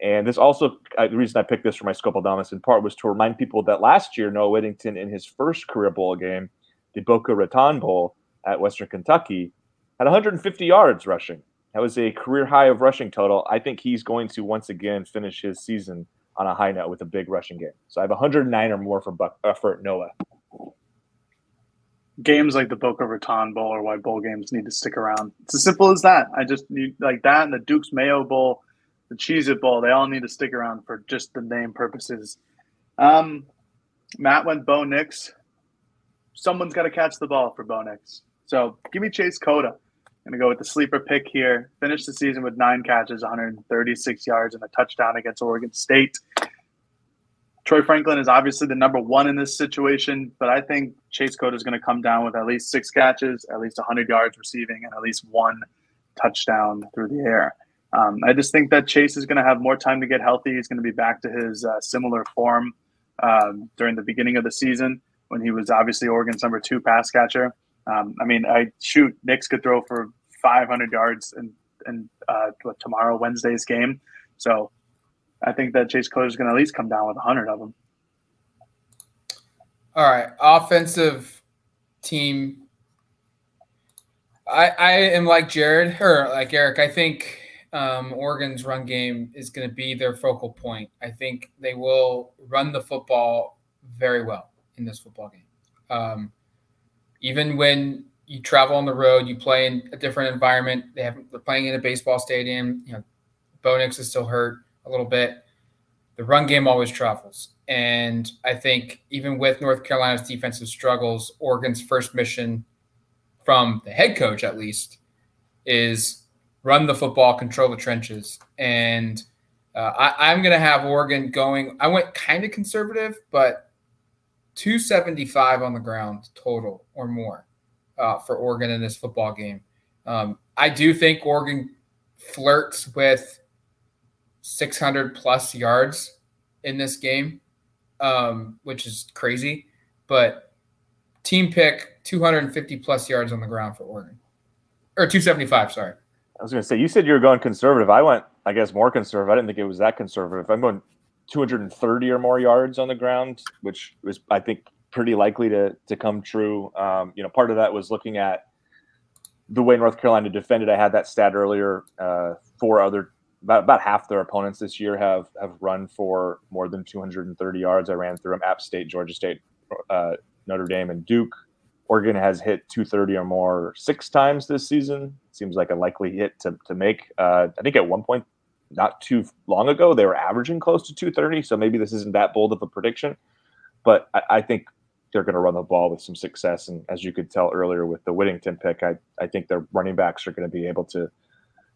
Speaker 3: And this also, uh, the reason I picked this for my Scopeldamus in part was to remind people that last year, Noah Whittington, in his first career bowl game, the Boca Raton Bowl at Western Kentucky, had 150 yards rushing. That was a career high of rushing total. I think he's going to once again finish his season on a high note with a big rushing game. So I have 109 or more for Buck, uh, for Noah
Speaker 4: games like the Boca Raton Bowl or why bowl games need to stick around. It's as simple as that. I just need like that and the Duke's Mayo Bowl, the Cheez It Bowl, they all need to stick around for just the name purposes. Um, Matt went Bo Nix. Someone's got to catch the ball for Bo Nix. So give me Chase Cota. I'm going to go with the sleeper pick here. Finish the season with nine catches, 136 yards, and a touchdown against Oregon State. Troy Franklin is obviously the number one in this situation, but I think Chase Cota is going to come down with at least six catches, at least 100 yards receiving, and at least one touchdown through the air. Um, I just think that Chase is going to have more time to get healthy. He's going to be back to his uh, similar form um, during the beginning of the season when he was obviously Oregon's number two pass catcher. Um, I mean, I shoot Nix could throw for 500 yards in, in uh, tomorrow Wednesday's game. So I think that Chase Cota is going to at least come down with 100 of them.
Speaker 2: All right. Offensive team. I, I am like Jared or like Eric. I think um, Oregon's run game is going to be their focal point. I think they will run the football very well in this football game. Um, even when you travel on the road, you play in a different environment. They have they're playing in a baseball stadium. You know, Bo Nix is still hurt a little bit. The run game always travels. And I think even with North Carolina's defensive struggles, Oregon's first mission from the head coach, at least, is run the football, control the trenches. And uh, I, I'm going to have Oregon going. I went kind of conservative, but 275 on the ground total or more uh, for Oregon in this football game. Um, I do think Oregon flirts with 600 plus yards in this game, um, which is crazy. But team pick 250 plus yards on the ground for Oregon, or 275. Sorry.
Speaker 3: I was going to say you said you were going conservative. I went, I guess, more conservative. I didn't think it was that conservative. I'm going 230 or more yards on the ground, which was, I think, pretty likely to to come true. Um, you know, part of that was looking at the way North Carolina defended. I had that stat earlier. Uh, four other about about half their opponents this year have have run for more than 230 yards. I ran through them: App State, Georgia State, uh, Notre Dame, and Duke. Oregon has hit 230 or more six times this season. Seems like a likely hit to to make. Uh, I think at one point, not too long ago, they were averaging close to 230. So maybe this isn't that bold of a prediction, but I, I think they're going to run the ball with some success. And as you could tell earlier with the Whittington pick, I, I think their running backs are going to be able to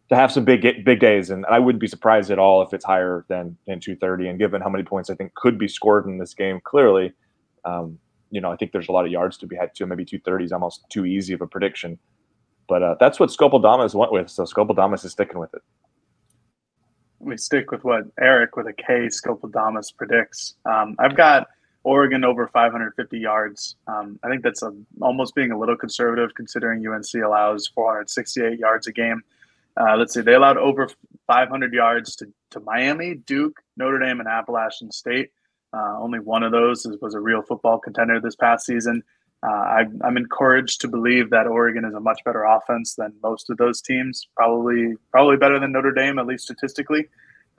Speaker 3: to have some big big days. And I wouldn't be surprised at all if it's higher than than 230. And given how many points I think could be scored in this game, clearly, um, you know, I think there's a lot of yards to be had too. Maybe 230 is almost too easy of a prediction. But uh, that's what Scopodamus went with. So Scopodamus is sticking with it.
Speaker 4: We stick with what Eric with a K Scopodamus predicts. Um, I've got Oregon over 550 yards. Um, I think that's a, almost being a little conservative considering UNC allows 468 yards a game. Uh, let's see, they allowed over 500 yards to, to Miami, Duke, Notre Dame, and Appalachian State. Uh, only one of those was a real football contender this past season. Uh, I, I'm encouraged to believe that Oregon is a much better offense than most of those teams. Probably, probably better than Notre Dame, at least statistically.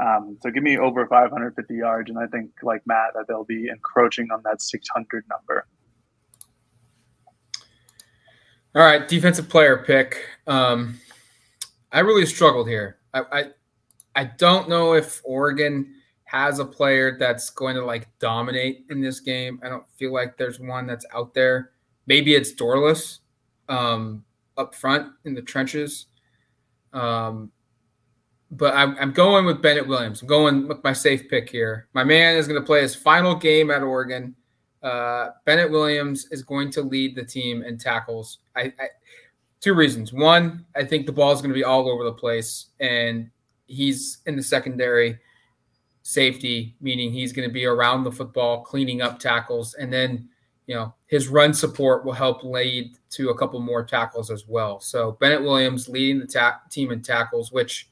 Speaker 4: Um, so give me over 550 yards, and I think, like Matt, that they'll be encroaching on that 600 number.
Speaker 2: All right, defensive player pick. Um, I really struggled here. I, I, I don't know if Oregon has a player that's going to like dominate in this game. I don't feel like there's one that's out there. Maybe it's Dorlus um, up front in the trenches. Um, but I'm, I'm going with Bennett Williams. I'm going with my safe pick here. My man is going to play his final game at Oregon. Uh, Bennett Williams is going to lead the team in tackles. I, I two reasons. One, I think the ball is going to be all over the place, and he's in the secondary safety, meaning he's going to be around the football, cleaning up tackles, and then you know his run support will help lead to a couple more tackles as well. So Bennett Williams leading the ta- team in tackles, which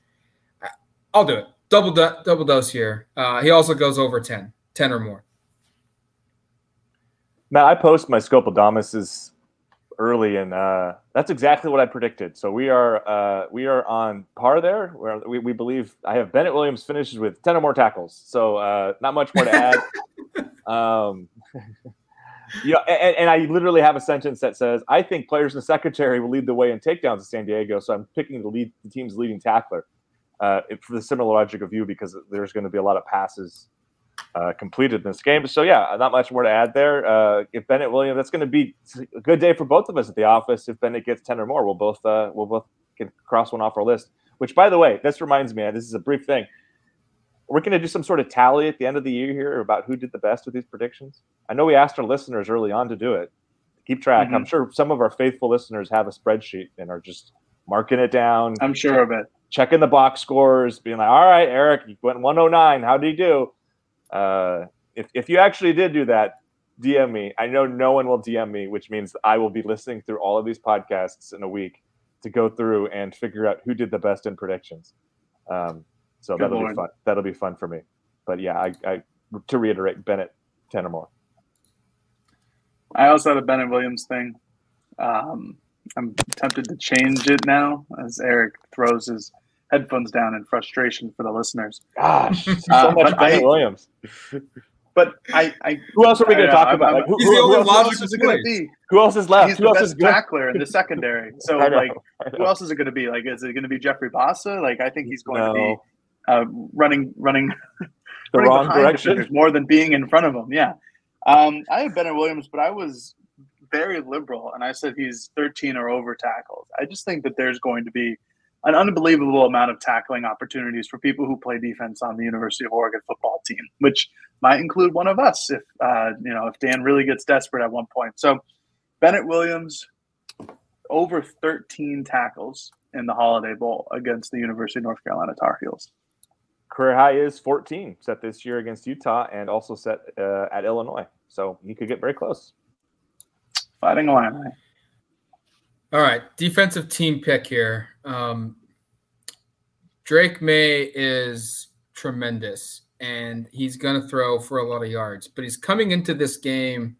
Speaker 2: I'll do it. Double do- double dose here. Uh, he also goes over 10, 10 or more.
Speaker 3: Matt, I post my Scopodamus early, and uh, that's exactly what I predicted. So we are uh, we are on par there. Where we, we believe I have Bennett Williams finishes with ten or more tackles. So uh, not much more to add. um, you know, and, and, I literally have a sentence that says, "I think players in the secretary will lead the way in takedowns in San Diego." So I'm picking the lead, the team's leading tackler uh, for the similar logic of you because there's going to be a lot of passes uh, completed in this game. So yeah, not much more to add there. Uh, if Bennett Williams, that's going to be a good day for both of us at the office. If Bennett gets ten or more, we'll both uh, we'll both can cross one off our list. Which, by the way, this reminds me. This is a brief thing. We're going to do some sort of tally at the end of the year here about who did the best with these predictions. I know we asked our listeners early on to do it. Keep track. Mm-hmm. I'm sure some of our faithful listeners have a spreadsheet and are just marking it down.
Speaker 4: I'm sure of it.
Speaker 3: Checking the box scores, being like, "All right, Eric, you went 109. How did he do?" Uh, if, if you actually did do that, DM me. I know no one will DM me, which means I will be listening through all of these podcasts in a week to go through and figure out who did the best in predictions. Um, so Good that'll Lord. be fun. That'll be fun for me. But yeah, I, I to reiterate, Bennett ten or more.
Speaker 4: I also had a Bennett Williams thing. Um, I'm tempted to change it now as Eric throws his headphones down in frustration for the listeners.
Speaker 3: Gosh, so uh, much Bennett Williams.
Speaker 4: But I, I,
Speaker 3: who else are we going to talk I'm, about? Like,
Speaker 2: who, he's who, the only logical
Speaker 4: is it going to be?
Speaker 3: Who else is left?
Speaker 4: He's
Speaker 3: who
Speaker 4: the
Speaker 3: else
Speaker 4: best
Speaker 3: is good?
Speaker 4: tackler in the secondary. So know, like, who else is it going to be? Like, is it going to be Jeffrey Bassa? Like, I think he's going no. to be uh, running, running,
Speaker 3: the running wrong direction
Speaker 4: more than being in front of him. Yeah. Um, I have Bennett Williams, but I was very liberal, and I said he's 13 or over tackles. I just think that there's going to be an unbelievable amount of tackling opportunities for people who play defense on the University of Oregon football team, which might include one of us if uh, you know if Dan really gets desperate at one point. So Bennett Williams over 13 tackles in the Holiday Bowl against the University of North Carolina Tar Heels.
Speaker 3: Career high is 14 set this year against Utah and also set uh, at Illinois. So he could get very close.
Speaker 4: Fighting Illini.
Speaker 2: All right, defensive team pick here. Um, Drake Maye is tremendous, and he's going to throw for a lot of yards, but he's coming into this game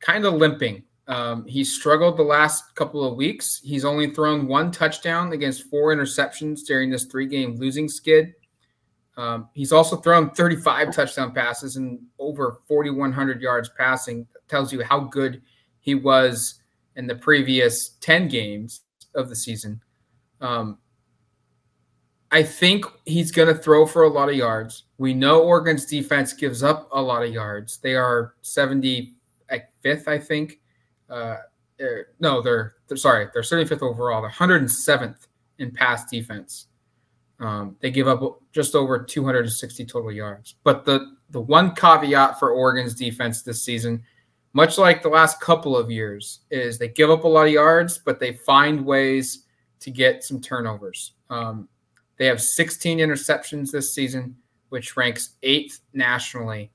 Speaker 2: kind of limping Um, he struggled the last couple of weeks. He's only thrown one touchdown against four interceptions during this three game losing skid. Um, he's also thrown 35 touchdown passes and over 4,100 yards passing. That tells you how good he was in the previous 10 games of the season. Um, I think he's going to throw for a lot of yards. We know Oregon's defense gives up a lot of yards. They are 75th, I think. Uh, er, no, they're, they're sorry, they're 75th overall. They're 107th in pass defense. Um, they give up just over 260 total yards. But the the one caveat for Oregon's defense this season, much like the last couple of years, is they give up a lot of yards, but they find ways to get some turnovers. Um, they have 16 interceptions this season, which ranks eighth nationally.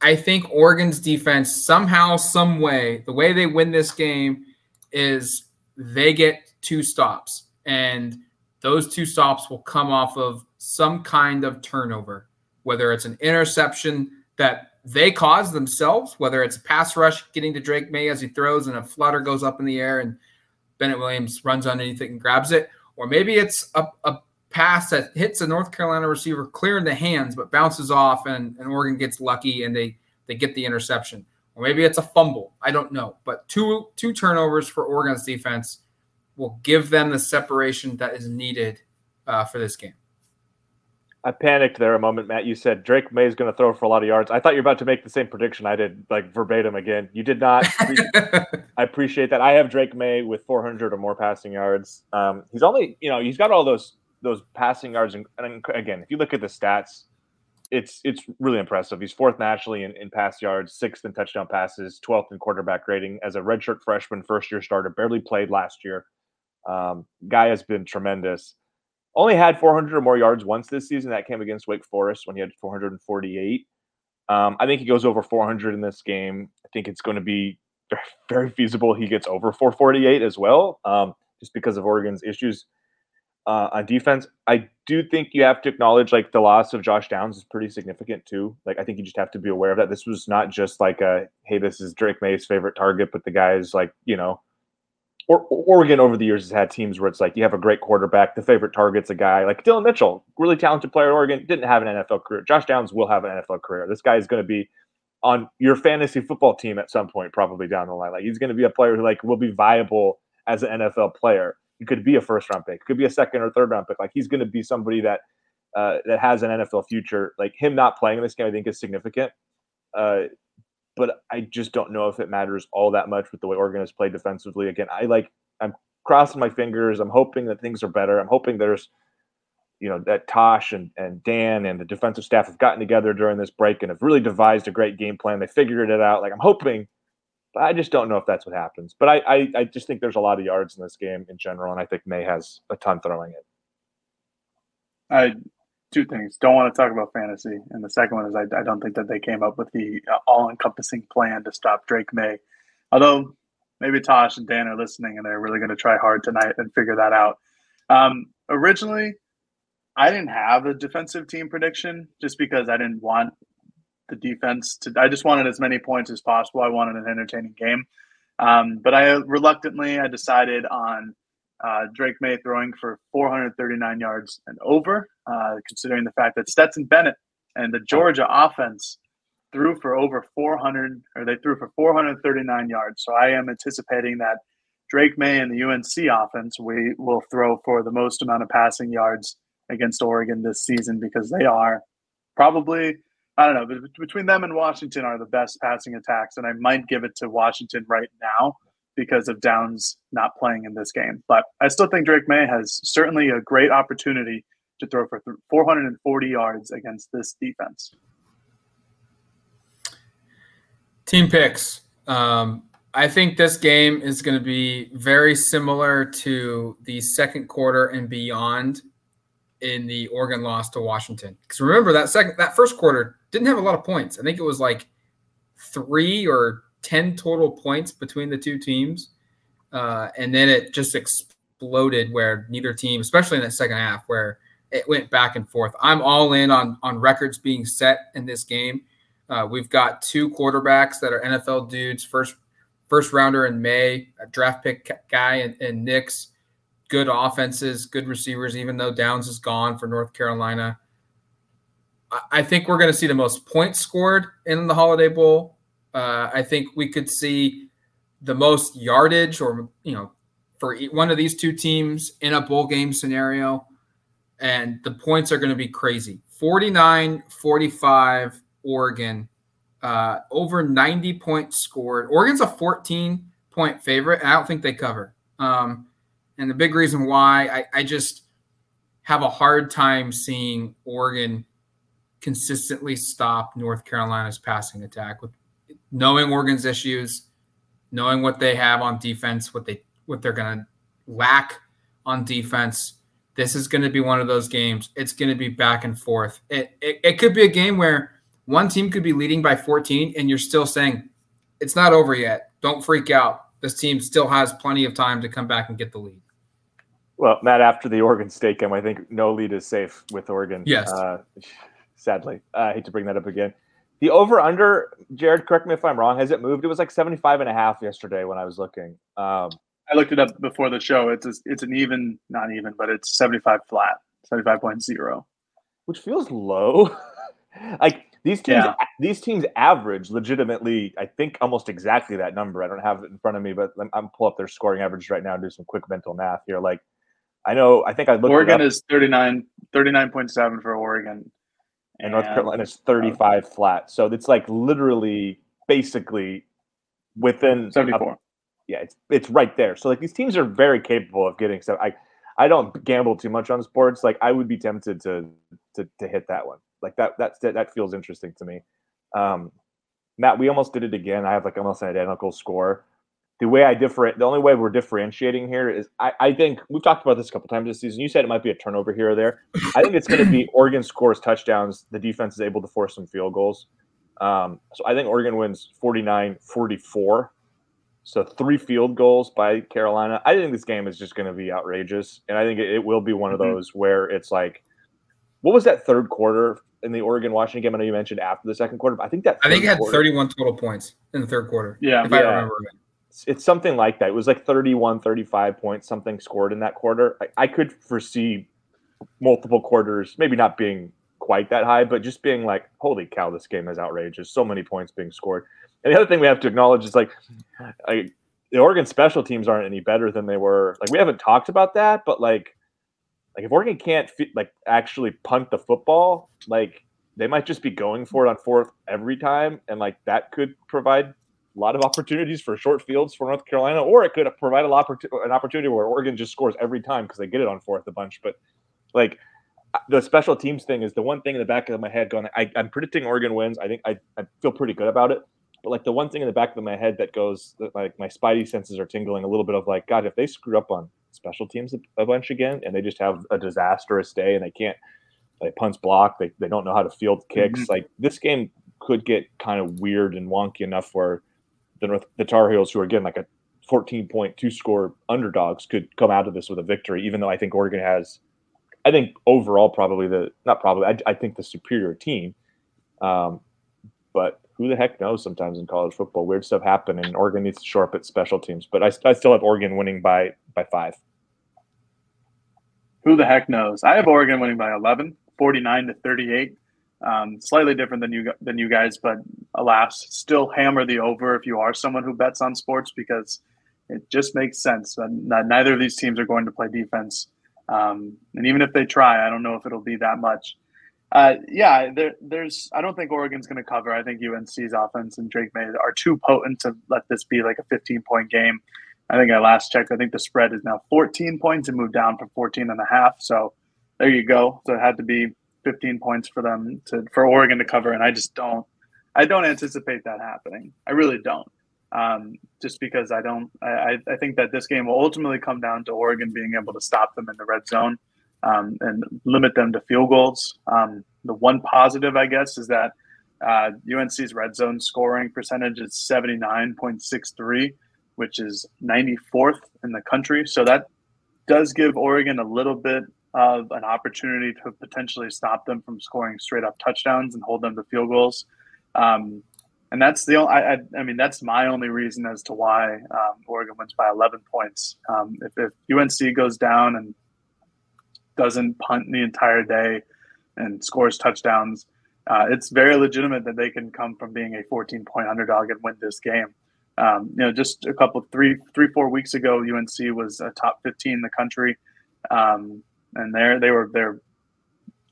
Speaker 2: I think Oregon's defense somehow, some way, the way they win this game is they get two stops, and those two stops will come off of some kind of turnover, whether it's an interception that they cause themselves, whether it's a pass rush getting to Drake Maye as he throws and a flutter goes up in the air and Bennett Williams runs underneath it and grabs it, or maybe it's a, a pass that hits a North Carolina receiver clear in the hands but bounces off and, and Oregon gets lucky and they they get the interception. Or maybe it's a fumble. I don't know. But two two turnovers for Oregon's defense will give them the separation that is needed uh, for this game.
Speaker 3: I panicked there a moment, Matt. You said Drake Maye is going to throw for a lot of yards. I thought you were about to make the same prediction I did, like verbatim again. You did not. I appreciate that. I have Drake Maye with 400 or more passing yards. Um, he's only, you know, he's got all those those passing yards. And, and, again, if you look at the stats, it's it's really impressive. He's fourth nationally in, in pass yards, sixth in touchdown passes, 12th in quarterback rating as a redshirt freshman, first year starter, barely played last year. Um, guy has been tremendous. Only had 400 or more yards once this season. That came against Wake Forest when he had 448. Um, I think he goes over 400 in this game. I think it's going to be very feasible he gets over 448 as well, um, just because of Oregon's issues uh, on defense. I do think you have to acknowledge like the loss of Josh Downs is pretty significant too. Like I think you just have to be aware of that. This was not just like a hey, this is Drake Maye's favorite target, but the guy is like you know, or, Oregon over the years has had teams where it's like you have a great quarterback, the favorite target's a guy like Dillon Mitchell, really talented player at Oregon, didn't have an NFL career. Josh Downs will have an NFL career. This guy is going to be on your fantasy football team at some point, probably down the line. Like he's going to be a player who like will be viable as an NFL player. He could be a first round pick, could be a second or third round pick. Like he's going to be somebody that uh, that has an NFL future. Like him not playing in this game, I think is significant. Uh, but I just don't know if it matters all that much with the way Oregon has played defensively. Again, I like I'm crossing my fingers. I'm hoping that things are better. I'm hoping there's you know that Tosh and, and Dan and the defensive staff have gotten together during this break and have really devised a great game plan. They figured it out. Like I'm hoping but I just don't know if that's what happens. But I, I, I just think there's a lot of yards in this game in general, and I think Maye has a ton throwing it.
Speaker 4: I two things. Don't want to talk about fantasy, and the second one is I, I don't think that they came up with the uh, all-encompassing plan to stop Drake Maye. Although maybe Tosh and Dan are listening, and they're really going to try hard tonight and figure that out. Um, originally, I didn't have a defensive team prediction just because I didn't want the defense to. I just wanted as many points as possible. I wanted an entertaining game, um, but I reluctantly I decided on uh, Drake Maye throwing for 439 yards and over, uh, considering the fact that Stetson Bennett and the Georgia offense threw for over 400 or they threw for 439 yards. So I am anticipating that Drake Maye and the UNC offense we will throw for the most amount of passing yards against Oregon this season because they are probably I don't know, between them and Washington are the best passing attacks, and I might give it to Washington right now because of Downs not playing in this game. But I still think Drake Maye has certainly a great opportunity to throw for 440 yards against this defense.
Speaker 2: Team picks. Um, I think this game is going to be very similar to the second quarter and beyond in the Oregon loss to Washington. Because remember that second that first quarter didn't have a lot of points. I think it was like three or ten total points between the two teams, uh, and then it just exploded where neither team, especially in that second half, where it went back and forth. I'm all in on on records being set in this game. Uh, we've got two quarterbacks that are NFL dudes, first first rounder in Maye, a draft pick guy in, in Nix, good offenses, good receivers, even though Downs is gone for North Carolina. I think we're going to see the most points scored in the Holiday Bowl. Uh, I think we could see the most yardage or, you know, for one of these two teams in a bowl game scenario. And the points are going to be crazy 49 45 Oregon uh, over 90 points scored. Oregon's a 14 point favorite. I don't think they cover. Um, and the big reason why I, I just have a hard time seeing Oregon consistently stop North Carolina's passing attack with knowing Oregon's issues, knowing what they have on defense, what they what they're going to lack on defense. This is going to be one of those games. It's going to be back and forth. It, it, it could be a game where one team could be leading by 14, and you're still saying it's not over yet. Don't freak out. This team still has plenty of time to come back and get the lead.
Speaker 3: Well, Matt, after the Oregon State game, I think no lead is safe with Oregon.
Speaker 2: Yes.
Speaker 3: Uh, sadly, I hate to bring that up again. The over under, Jared, correct me if I'm wrong, has it moved? It was like 75 and a half yesterday when I was looking. Um,
Speaker 4: I looked it up before the show. It's a, it's an even, not even, but it's 75 flat, 75.0.
Speaker 3: Which feels low. like these teams,
Speaker 4: Yeah.
Speaker 3: these teams average legitimately, I think almost exactly that number. I don't have it in front of me, but I'm, I'm pull up their scoring average right now and do some quick mental math here. Like, I know, I think I looked
Speaker 4: Oregon
Speaker 3: it up,
Speaker 4: is 39, 39.7 for Oregon.
Speaker 3: And North Carolina is 35 flat. So it's like literally, basically, within a
Speaker 4: 74.
Speaker 3: yeah, it's it's right there. So like these teams are very capable of getting stuff. I I don't gamble too much on sports. Like I would be tempted to to to hit that one. Like that that's that, that feels interesting to me. Um, Matt, we almost did it again. I have like almost an identical score. The way I different, the only way we're differentiating here is I, I think we've talked about this a couple times this season. You said it might be a turnover here or there. I think it's going to be Oregon scores touchdowns. The defense is able to force some field goals. Um, so I think Oregon wins 49 44. So three field goals by Carolina. I think this game is just going to be outrageous, and I think it, it will be one of
Speaker 4: Mhm.
Speaker 3: those where it's like, what was that third quarter in the Oregon Washington game? I know you mentioned after the second quarter, but I think that
Speaker 2: I think it had
Speaker 3: quarter-
Speaker 2: 31 total points in the third quarter.
Speaker 4: Yeah.
Speaker 2: If I remember right.
Speaker 3: It's- something like that. It was like 31, 35 points, something scored in that quarter. I, I could foresee multiple quarters, maybe not being quite that high, but just being like, holy cow, this game is outrageous. So many points being scored. And the other thing we have to acknowledge is like, I, the Oregon special teams aren't any better than they were. Like we haven't talked about that, but like, like if Oregon can't like actually punt the football, like they might just be going for it on fourth every time, and like that could provide a lot of opportunities for short fields for North Carolina, or it could provide a lot an opportunity where Oregon just scores every time because they get it on fourth a bunch. But like the special teams thing is the one thing in the back of my head going. I, I'm predicting Oregon wins. I think I, I feel pretty good about it. But like the one thing in the back of my head that goes that like my spidey senses are tingling a little bit of like God, if they screw up on special teams a, a bunch again and they just have a disastrous day and they can't they punts block, they, they don't know how to field kicks. Mm-hmm. Like this game could get kind of weird and wonky enough where the North the Tar Heels, who are again like a 14 point two score underdogs, could come out of this with a victory, even though I think Oregon has I think overall probably the not probably I, I think the superior team. Um, but who the heck knows? Sometimes in college football, weird stuff happen, and Oregon needs to shore up its special teams. But I, I still have Oregon winning by by five.
Speaker 4: Who the heck knows? I have Oregon winning by 11, 49 to 38. Um, slightly different than you than you guys, but alas, still hammer the over if you are someone who bets on sports because it just makes sense. that neither of these teams are going to play defense, um, and even if they try, I don't know if it'll be that much. Uh, yeah, there, there's. I don't think Oregon's going to cover. I think UNC's offense and Drake Maye are too potent to let this be like a 15 point game. I think I last checked. I think the spread is now 14 points and moved down from 14 and a half. So there you go. So it had to be 15 points for them to for Oregon to cover, and I just don't. I don't anticipate that happening. I really don't. Um, just because I don't. I, I- think that this game will ultimately come down to Oregon being able to stop them in the red zone um, and limit them to field goals. Um, the one positive, I guess, is that uh, UNC's red zone scoring percentage is 79.63, which is 94th in the country. So that does give Oregon a little bit of an opportunity to potentially stop them from scoring straight up touchdowns and hold them to field goals. Um, and that's the only. I, I, mean, that's my only reason as to why um, Oregon wins by 11 points. Um, if, if UNC goes down and doesn't punt the entire day and scores touchdowns, uh, it's very legitimate that they can come from being a 14 point underdog and win this game. Um, you know, just a couple, three, three, four weeks ago, UNC was a top 15 in the country, um, and there they were they're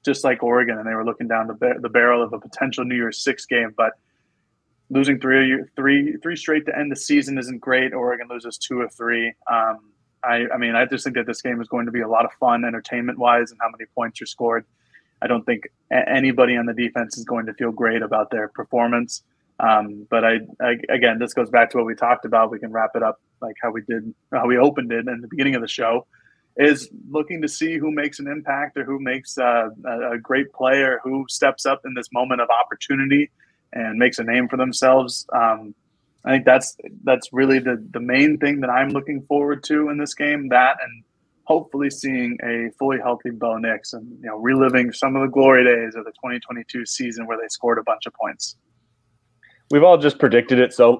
Speaker 4: just like Oregon, and they were looking down the the barrel of a potential New Year's Six game, but losing three, three, three straight to end the season isn't great. Oregon loses two or three. Um, I, I mean, I just think that this game is going to be a lot of fun, entertainment wise, and how many points are scored. I don't think anybody on the defense is going to feel great about their performance. Um, but I, I, again, this goes back to what we talked about. We can wrap it up like how we did, how we opened it in the beginning of the show, is looking to see who makes an impact or who makes uh, a great play or who steps up in this moment of opportunity and makes a name for themselves. Um, I think that's that's really the the main thing that I'm looking forward to in this game. That and hopefully seeing a fully healthy Bo Nix and you know reliving some of the glory days of the 2022 season where they scored a bunch of points.
Speaker 3: We've all just predicted it so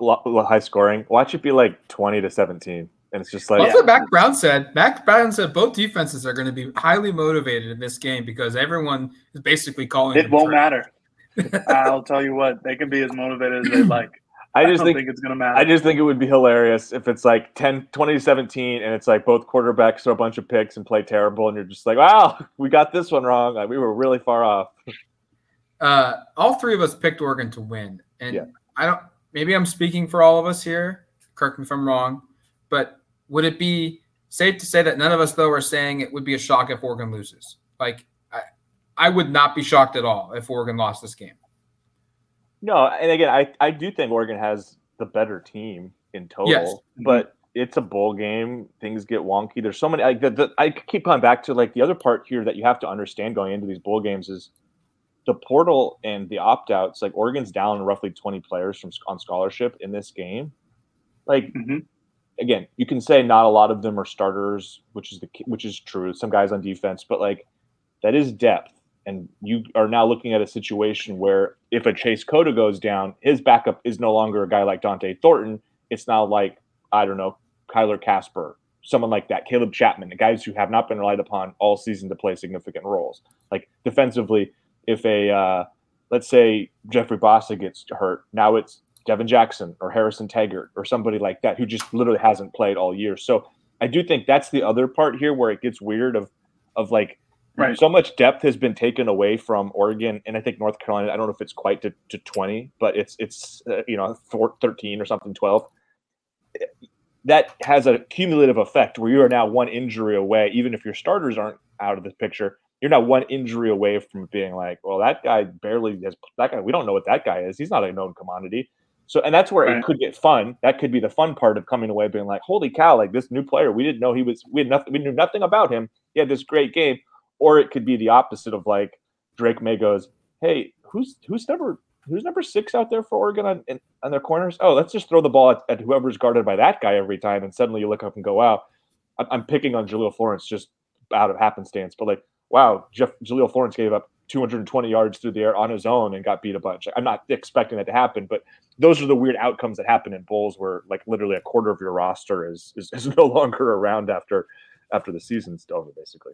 Speaker 3: high scoring. Watch it be like 20 to 17. And it's just like
Speaker 2: that's what Mack Brown said. Mack Brown said both defenses are going to be highly motivated in this game because everyone is basically calling.
Speaker 4: It won't matter. I'll tell you what, they can be as motivated as they like.
Speaker 3: I just
Speaker 4: I
Speaker 3: think,
Speaker 4: think, it's going to matter.
Speaker 3: I just think it would be hilarious if it's like 10, 20 17 and it's like both quarterbacks throw a bunch of picks and play terrible and you're just like, wow, we got this one wrong. Like, we were really far off.
Speaker 2: Uh, all three of us picked Oregon to win. And
Speaker 3: Yeah.
Speaker 2: I don't, maybe I'm speaking for all of us here. Correct me if I'm wrong. But would it be safe to say that none of us, though, are saying it would be a shock if Oregon loses? Like, I, I would not be shocked at all if Oregon lost this game.
Speaker 3: No, and again, I, I do think Oregon has the better team in total,
Speaker 2: Yes.
Speaker 3: but it's a bowl game. Things get wonky. There's so many. Like the, the, I keep coming back to like the other part here that you have to understand going into these bowl games is the portal and the opt outs. Like Oregon's down roughly 20 players from on scholarship in this game. Like
Speaker 4: Mhm.
Speaker 3: Again, you can say not a lot of them are starters, which is the which is true. Some guys on defense, but like that is depth. And you are now looking at a situation where if a Chase Cota goes down, his backup is no longer a guy like Dont'e Thornton. It's now like, I don't know, Kyler Kasper, someone like that, Caleb Chapman, the guys who have not been relied upon all season to play significant roles. Like defensively, if a, uh, let's say Jeffrey Bassa gets hurt, now it's Devin Jackson or Harrison Taggart or somebody like that who just literally hasn't played all year. So I do think that's the other part here where it gets weird of, of like,
Speaker 4: Right.
Speaker 3: so much depth has been taken away from Oregon, and I think North Carolina. I don't know if it's quite to, to twenty, but it's it's uh, you know four, 13 or something, twelve. That has a cumulative effect where you are now one injury away. Even if your starters aren't out of the picture, you're now one injury away from being like, well, that guy barely has that guy. We don't know what that guy is. He's not a known commodity. So, and that's where
Speaker 4: Right.
Speaker 3: it could get fun. That could be the fun part of coming away being like, holy cow, like this new player, we didn't know he was. We had nothing. We knew nothing about him. He had this great game or it could be the opposite of like Drake Maye goes, "Hey, who's who's number who's number six out there for Oregon on in, on their corners? Oh, let's just throw the ball at, at whoever's guarded by that guy every time." And suddenly you look up and go, "Wow!" I'm, I'm picking on Jahlil Florence just out of happenstance, but like, wow, Jeff Jahlil Florence gave up 220 yards through the air on his own and got beat a bunch. I'm not expecting that to happen, but those are the weird outcomes that happen in bowls where like literally a quarter of your roster is is, is no longer around after after the season's over, basically.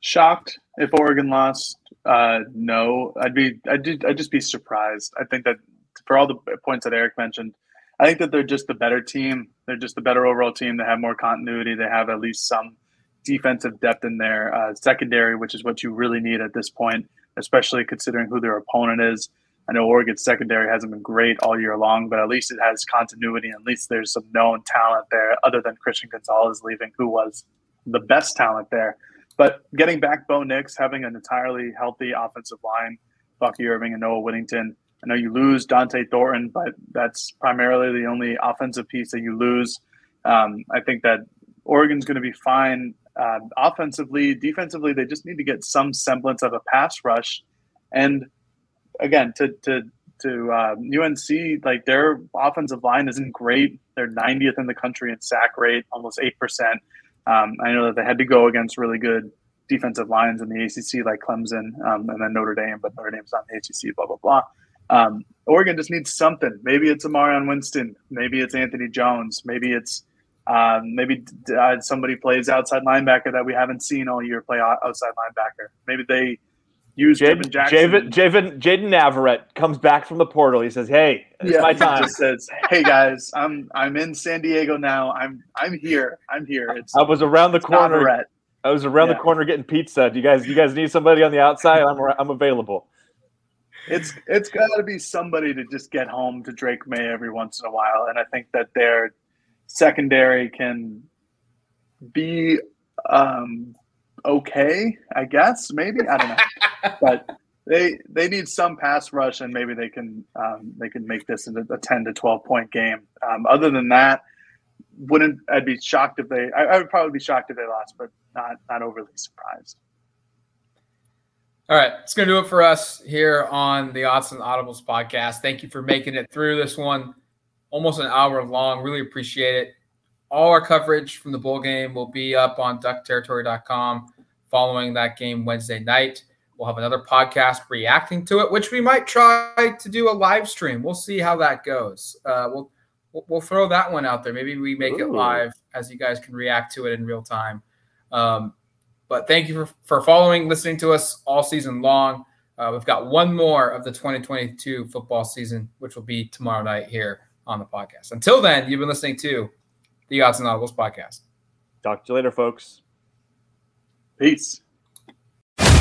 Speaker 4: Shocked if Oregon lost? Uh, no, I'd be. I'd, I'd just be surprised. I think that for all the points that Eric mentioned, I think that they're just the better team. They're just the better overall team. They have more continuity. They have at least some defensive depth in their uh, secondary, which is what you really need at this point, especially considering who their opponent is. I know Oregon's secondary hasn't been great all year long, but at least it has continuity. At least there's some known talent there, other than Christian Gonzalez leaving, who was the best talent there. But getting back Bo Nix, having an entirely healthy offensive line, Bucky Irving and Noah Whittington. I know you lose Dont'e Thornton, but that's primarily the only offensive piece that you lose. Um, I think that Oregon's going to be fine uh, offensively. Defensively, they just need to get some semblance of a pass rush. And again, to to to uh, UNC, like their offensive line isn't great. They're 90th in the country in sack rate, almost eight percent. Um, I know that they had to go against really good defensive lines in the ACC, like Clemson um, and then Notre Dame, but Notre Dame's not in the ACC. Blah blah blah. Um, Oregon just needs something. Maybe it's Amarion Winston. Maybe it's Anthony Jones. Maybe it's um, maybe uh, somebody plays outside linebacker that we haven't seen all year play outside linebacker. Maybe they use Jaden Jackson.
Speaker 3: Javen, Javen, Jayden Navarrete comes back from the portal. He says, "Hey, it's yeah, my time."
Speaker 4: Just says, "Hey guys, I'm I'm in San Diego now. I'm I'm here. I'm here."
Speaker 3: It's, I was around the corner. Navarrete. I was around yeah. the corner getting pizza. Do you guys, you guys need somebody on the outside? I'm, I'm available.
Speaker 4: It's it's got to be somebody to just get home to Drake Maye every once in a while, and I think that their secondary can be um, okay. I guess maybe I don't know, but they they need some pass rush, and maybe they can um, they can make this a, a ten to twelve point game. Um, other than that, wouldn't I'd be shocked if they? I, I would probably be shocked if they lost, but not not overly surprised.
Speaker 2: All right, it's going to do it for us here on the Autzen Audibles podcast. Thank you for making it through this one, almost an hour long. Really appreciate it. All our coverage from the bowl game will be up on duckterritory.com following that game Wednesday night. We'll have another podcast reacting to it, which we might try to do a live stream. We'll see how that goes. Uh, we'll we'll throw that one out there. Maybe we make Ooh. it live as you guys can react to it in real time. Um, but thank you for, for following, listening to us all season long. Uh, we've got one more of the 2022 football season, which will be tomorrow night here on the podcast. Until then, you've been listening to the Autzen Audibles podcast.
Speaker 3: Talk to you later, folks.
Speaker 4: Peace.